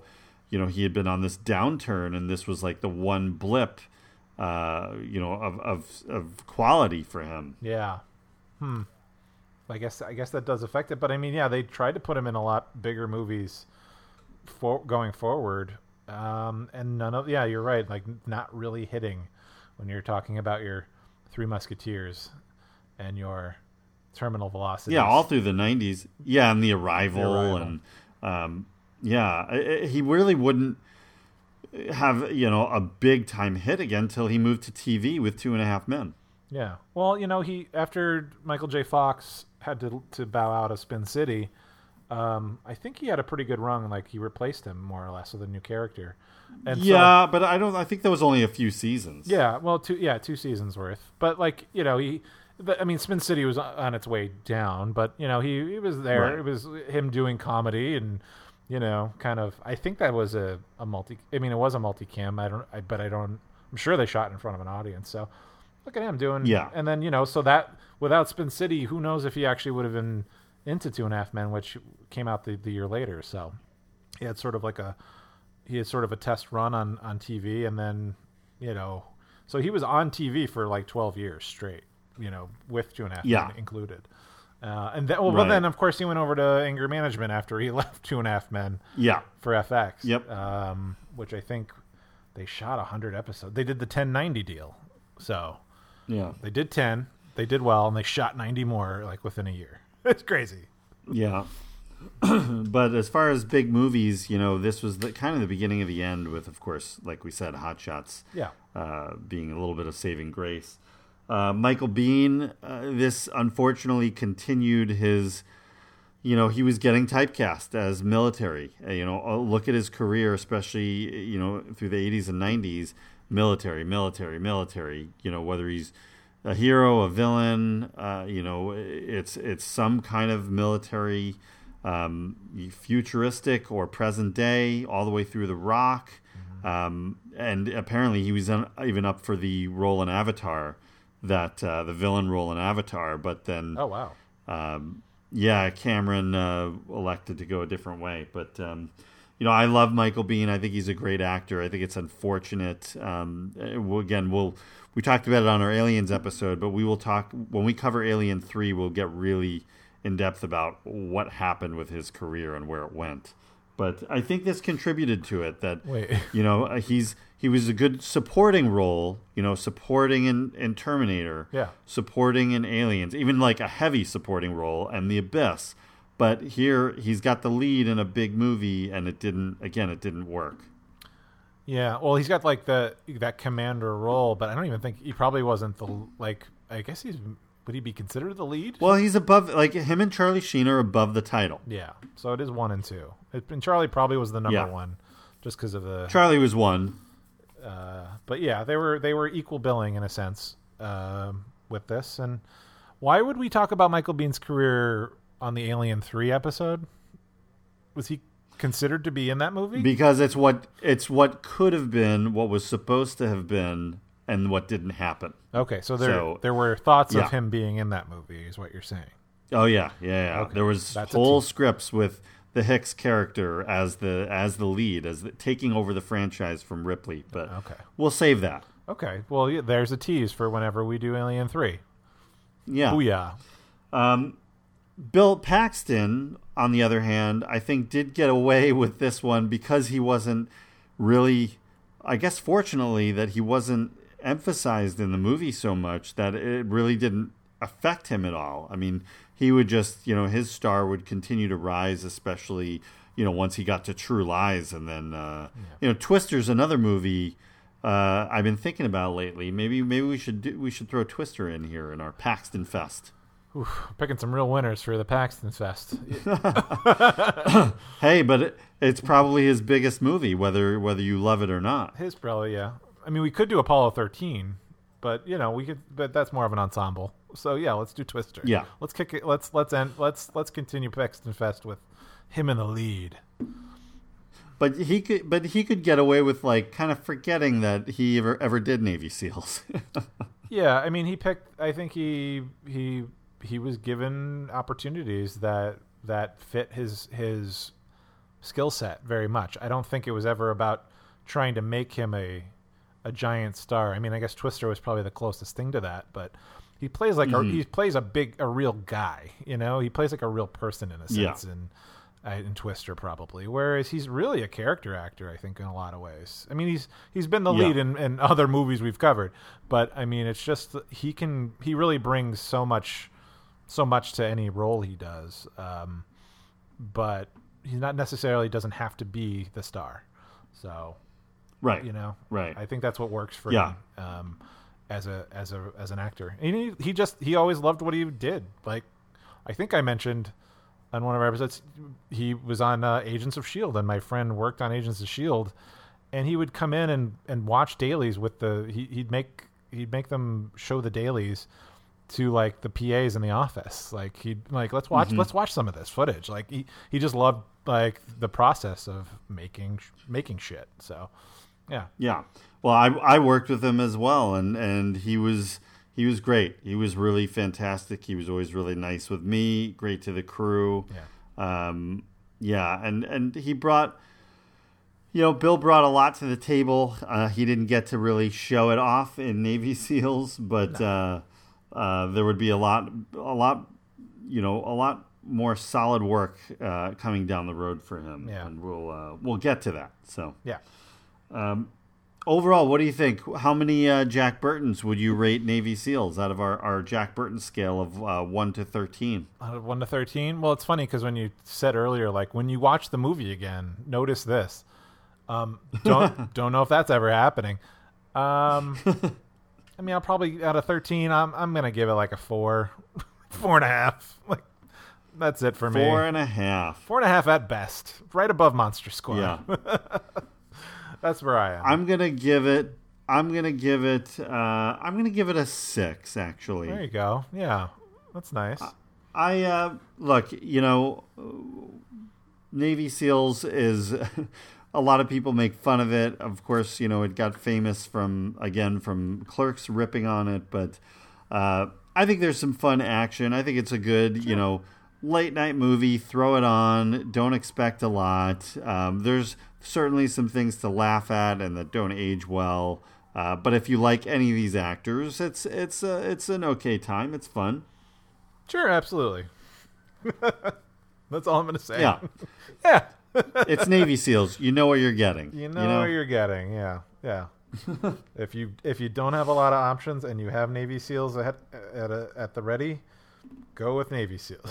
Speaker 9: you know he had been on this downturn, and this was like the one blip, uh, you know, of of of quality for him.
Speaker 10: Yeah. Hmm. I guess I guess that does affect it, but I mean, yeah, they tried to put him in a lot bigger movies for going forward, um, and none of yeah, you're right, like not really hitting when you're talking about your Three Musketeers and your Terminal Velocity.
Speaker 9: Yeah, all through the '90s. Yeah, and the arrival,
Speaker 10: Arrival.
Speaker 9: and um, yeah, he really wouldn't have you know a big time hit again until he moved to TV with Two and a Half Men.
Speaker 10: Yeah. Well, you know, he after Michael J. Fox had to to bow out of Spin City, Um, I think he had a pretty good run. Like he replaced him more or less with a new character. And so-
Speaker 9: yeah, but I don't. I think that was only a few seasons.
Speaker 10: yeah, well, two yeah, two seasons worth. But like you know, he, I mean, Spin City was on its way down, but you know, he he was there.
Speaker 9: Right.
Speaker 10: It was him doing comedy and you know, kind of. I think that was a a multi. I mean, it was a multicam. I don't. I but I don't. I'm sure they shot in front of an audience. So look at him doing.
Speaker 9: Yeah.
Speaker 10: And then you know, so that without Spin City, who knows if he actually would have been into Two and a Half Men, which came out the, the year later. So he had sort of like a he had sort of a test run on on TV, and then you know, so he was on TV for like 12 years straight. You know, with Two and a Half
Speaker 9: Yeah.
Speaker 10: Men included. Uh, and then, well,
Speaker 9: Right.
Speaker 10: then of course he went over to Anger Management after he left Two and a Half Men.
Speaker 9: Yeah.
Speaker 10: For FX.
Speaker 9: Yep.
Speaker 10: Um, which I think they shot hundred episodes. They did the 1090 deal. So
Speaker 9: Yeah.
Speaker 10: they did 10. They did well, and they shot 90 more like within a year. It's crazy.
Speaker 9: Yeah. but as far as big movies, you know, this was the kind of the beginning of the end with, of course, like we said, Hot Shots
Speaker 10: Yeah.
Speaker 9: uh, being a little bit of saving grace. Uh, Michael Biehn, uh, this unfortunately continued his, you know, he was getting typecast as military. Uh, you know, uh, look at his career, especially, you know, through the 80s and 90s military, military, military, you know, whether he's a hero, a villain, uh, you know, it's it's some kind of military, um, futuristic or present day, all the way through The Rock, um, and apparently he was un- even up for the role in Avatar, that uh, the villain role in Avatar, but then
Speaker 10: Oh wow.
Speaker 9: um, yeah, Cameron uh, elected to go a different way. But um, you know, I love Michael Biehn. I think he's a great actor. I think it's unfortunate. Um, uh, again, we'll we talked about it on our Aliens episode, but we will talk when we cover Alien Three. We'll get really in depth about what happened with his career and where it went. But I think this contributed to it. That
Speaker 10: Wait.
Speaker 9: you know, uh, he's he was a good supporting role. You know, supporting in, in Terminator
Speaker 10: Yeah.
Speaker 9: supporting in Aliens, even like a heavy supporting role, and The Abyss. But here he's got the lead in a big movie, and it didn't. Again, it didn't work.
Speaker 10: Yeah, well, he's got like the that commander role, but I don't even think he probably wasn't the like. I guess he's would he be considered the lead?
Speaker 9: Well, he's above. Like him and Charlie Sheen are above the title.
Speaker 10: Yeah, so it is one and two. It, and Charlie probably was the number
Speaker 9: Yeah.
Speaker 10: one, just because of the.
Speaker 9: Charlie was one.
Speaker 10: Uh, but yeah, they were they were equal billing in a sense um, with this. And why would we talk about Michael Biehn's career on the Alien Three episode? Was he considered to be in that movie?
Speaker 9: because it's what it's what could have been, what was supposed to have been, and what didn't happen.
Speaker 10: okay, so there
Speaker 9: So-
Speaker 10: there were thoughts
Speaker 9: yeah.
Speaker 10: of him being in that movie, is what you're saying.
Speaker 9: Oh yeah, yeah, yeah.
Speaker 10: Okay,
Speaker 9: There was
Speaker 10: that's
Speaker 9: whole scripts with the Hicks character as the as the lead, as the, taking over the franchise from Ripley. But
Speaker 10: Okay.
Speaker 9: we'll save that.
Speaker 10: Okay, well, yeah, there's a tease for whenever we do Alien Three.
Speaker 9: Yeah.
Speaker 10: Booyah!
Speaker 9: Um, Bill Paxton, on the other hand, I think did get away with this one because he wasn't really, I guess, fortunately, that he wasn't emphasized in the movie so much that it really didn't affect him at all. I mean, he would just, you know, his star would continue to rise, especially, you know, once he got to True Lies. And then, uh, you know, Twister's another movie. Uh, I've been thinking about lately. Maybe, maybe we should do, we should throw Twister in here in our Paxton Fest.
Speaker 10: Oof, picking some real winners for the Paxton Fest.
Speaker 9: Hey, but it, it's probably his biggest movie, whether whether you love it or not.
Speaker 10: His probably yeah. I mean, we could do Apollo 13, but you know, we could. But that's more of an ensemble. So yeah, let's do Twister.
Speaker 9: Yeah.
Speaker 10: let's kick it. Let's let's end. Let's let's continue Paxton Fest with him in the lead.
Speaker 9: But he could, but he could get away with like kind of forgetting that he ever ever did Navy SEALs.
Speaker 10: Yeah, I mean, he picked. I think he he he was given opportunities that that fit his his skill set very much. I don't think it was ever about trying to make him a a giant star. I mean, I guess Twister was probably the closest thing to that, but he plays like a,
Speaker 9: Mhm.
Speaker 10: he plays a big a real guy. You know, he plays like a real person in a
Speaker 9: Yeah.
Speaker 10: sense. And uh, in Twister probably, whereas he's really a character actor. I think in a lot of ways. I mean, he's he's been the
Speaker 9: Yeah.
Speaker 10: lead in, in other movies we've covered, but I mean, it's just he can he really brings so much so much to any role he does. Um, but he's not necessarily doesn't have to be the star. So,
Speaker 9: Right.
Speaker 10: you know,
Speaker 9: Right.
Speaker 10: I think that's what works for
Speaker 9: Yeah.
Speaker 10: him um, as a as a as an actor. And he he just he always loved what he did. Like I think I mentioned on one of our episodes. He was on uh, Agents of Shield, and my friend worked on Agents of Shield, and he would come in and, and watch dailies with the he, he'd make he'd make them show the dailies to like the PAs in the office. Like he'd like let's watch
Speaker 9: Mhm.
Speaker 10: let's watch some of this footage. Like he he just loved like the process of making making shit. So yeah.
Speaker 9: Yeah. Well, I I worked with him as well, and and he was he was great. He was really fantastic. He was always really nice with me. Great to the crew. Yeah. Um. Yeah, and and he brought. You know, Bill brought a lot to the table. Uh, he didn't get to really show it off in Navy SEALs, but uh, uh, there would be a lot, a lot, you know, a lot more solid work uh, coming down the road for him.
Speaker 10: Yeah.
Speaker 9: and we'll uh, we'll get to that. So
Speaker 10: Yeah.
Speaker 9: um, overall, what do you think? How many uh, Jack Burtons would you rate Navy SEALs out of our, our Jack Burton scale of uh, 1 to 13?
Speaker 10: Out of one to thirteen. Well, it's funny because when you said earlier, like when you watch the movie again, notice this. Um, don't don't know if that's ever happening. Um, I mean, I'll probably out of thirteen, I'm I'm gonna give it like a four, four and a half. Like that's it for me.
Speaker 9: Four and a half.
Speaker 10: Four and a half at best, right above Monster Squad.
Speaker 9: Yeah.
Speaker 10: that's where I am.
Speaker 9: I'm going to give it. I'm gonna give it. Uh, I'm gonna give it a six. Actually,
Speaker 10: There you go. Yeah, that's nice.
Speaker 9: I uh, look. You know, Navy SEALs is. a lot of people make fun of it. Of course, you know it got famous from again from Clerks ripping on it, but uh, I think there's some fun action. I think it's a good, you know, late night movie. Throw it on. Don't expect a lot. Um, there's certainly some things to laugh at and that don't age well. Uh, but if you like any of these actors, it's it's uh, it's an okay time. It's fun.
Speaker 10: Sure, absolutely. that's all I'm gonna say.
Speaker 9: Yeah.
Speaker 10: yeah.
Speaker 9: It's Navy SEALs. You know what you're getting.
Speaker 10: You know, what you're getting. Yeah, yeah. if you if you don't have a lot of options and you have Navy SEAls at at, a, at the ready, go with Navy SEAls.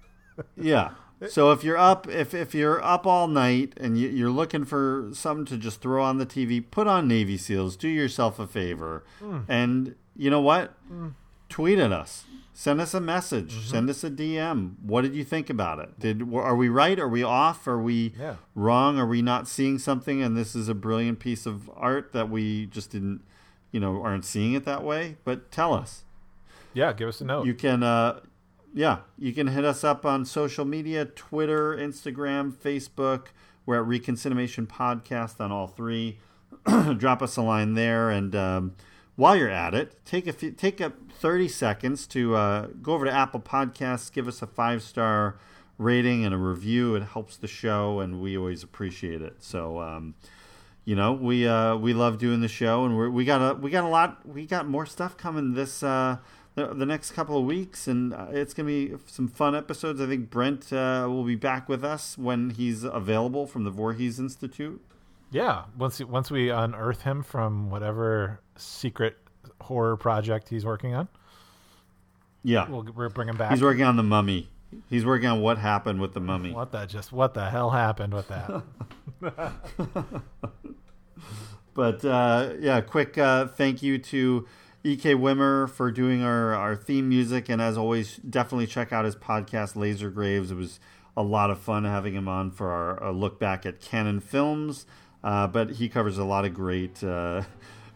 Speaker 9: yeah. So if you're up, if if you're up all night and you, you're looking for something to just throw on the TV, put on Navy SEAls. Do yourself a favor,
Speaker 10: Mm.
Speaker 9: and you know what?
Speaker 10: Mm.
Speaker 9: Tweet at us. Send us a message.
Speaker 10: Mm-hmm.
Speaker 9: Send us a DM. What did you think about it? Did are we right? Are we off? Are we
Speaker 10: Yeah.
Speaker 9: wrong? Are we not seeing something? And this is a brilliant piece of art that we just didn't, you know, aren't seeing it that way. But tell us.
Speaker 10: Yeah, give us a note.
Speaker 9: You can, uh, yeah, you can hit us up on social media: Twitter, Instagram, Facebook. We're at Reconciliation Podcast on all three. Drop us a line there, and um, while you're at it, take a few, take a thirty seconds to uh, go over to Apple Podcasts, give us a five star rating and a review. It helps the show, and we always appreciate it. So. Um, you know we uh we love doing the show and we're, we got a we got a lot we got more stuff coming this uh the, the next couple of weeks and uh, it's gonna be some fun episodes i think brent uh, will be back with us when he's available from the Voorhees institute
Speaker 10: Yeah, once once we unearth him from whatever secret horror project he's working on,
Speaker 9: yeah
Speaker 10: we'll, we'll bring him back.
Speaker 9: he's working on the mummy he's working on what happened with the mummy
Speaker 10: What the just what the hell happened with that?
Speaker 9: But uh, yeah, quick uh, thank you to E.K. Wimmer for doing our, our theme music. And as always, definitely check out his podcast, Laser Graves. It was a lot of fun having him on for our, our look back at Cannon films. Uh, but he covers a lot of great, uh,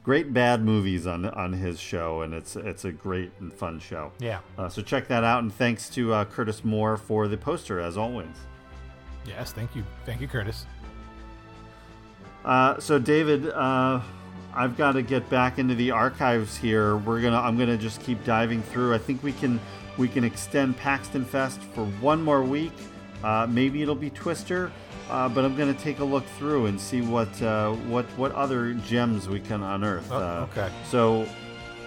Speaker 9: great bad movies on on his show, and it's it's a great and fun show.
Speaker 10: Yeah.
Speaker 9: Uh, so check that out, and thanks to uh, Curtis Moore for the poster as always.
Speaker 10: yes, thank you, thank you, Curtis.
Speaker 9: Uh, so David, uh, I've got to get back into the archives here. We're gonna, I'm gonna just keep diving through. I think we can, we can extend Paxton Fest for one more week. Uh, maybe it'll be Twister, uh, but I'm gonna take a look through and see what, uh, what, what other gems we can unearth.
Speaker 10: Oh,
Speaker 9: Uh,
Speaker 10: okay.
Speaker 9: So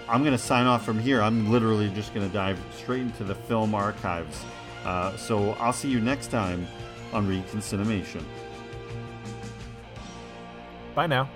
Speaker 9: I'm gonna sign off from here. I'm literally just gonna dive straight into the film archives. Uh, so I'll see you next time on Reconcinimation.
Speaker 10: Bye now.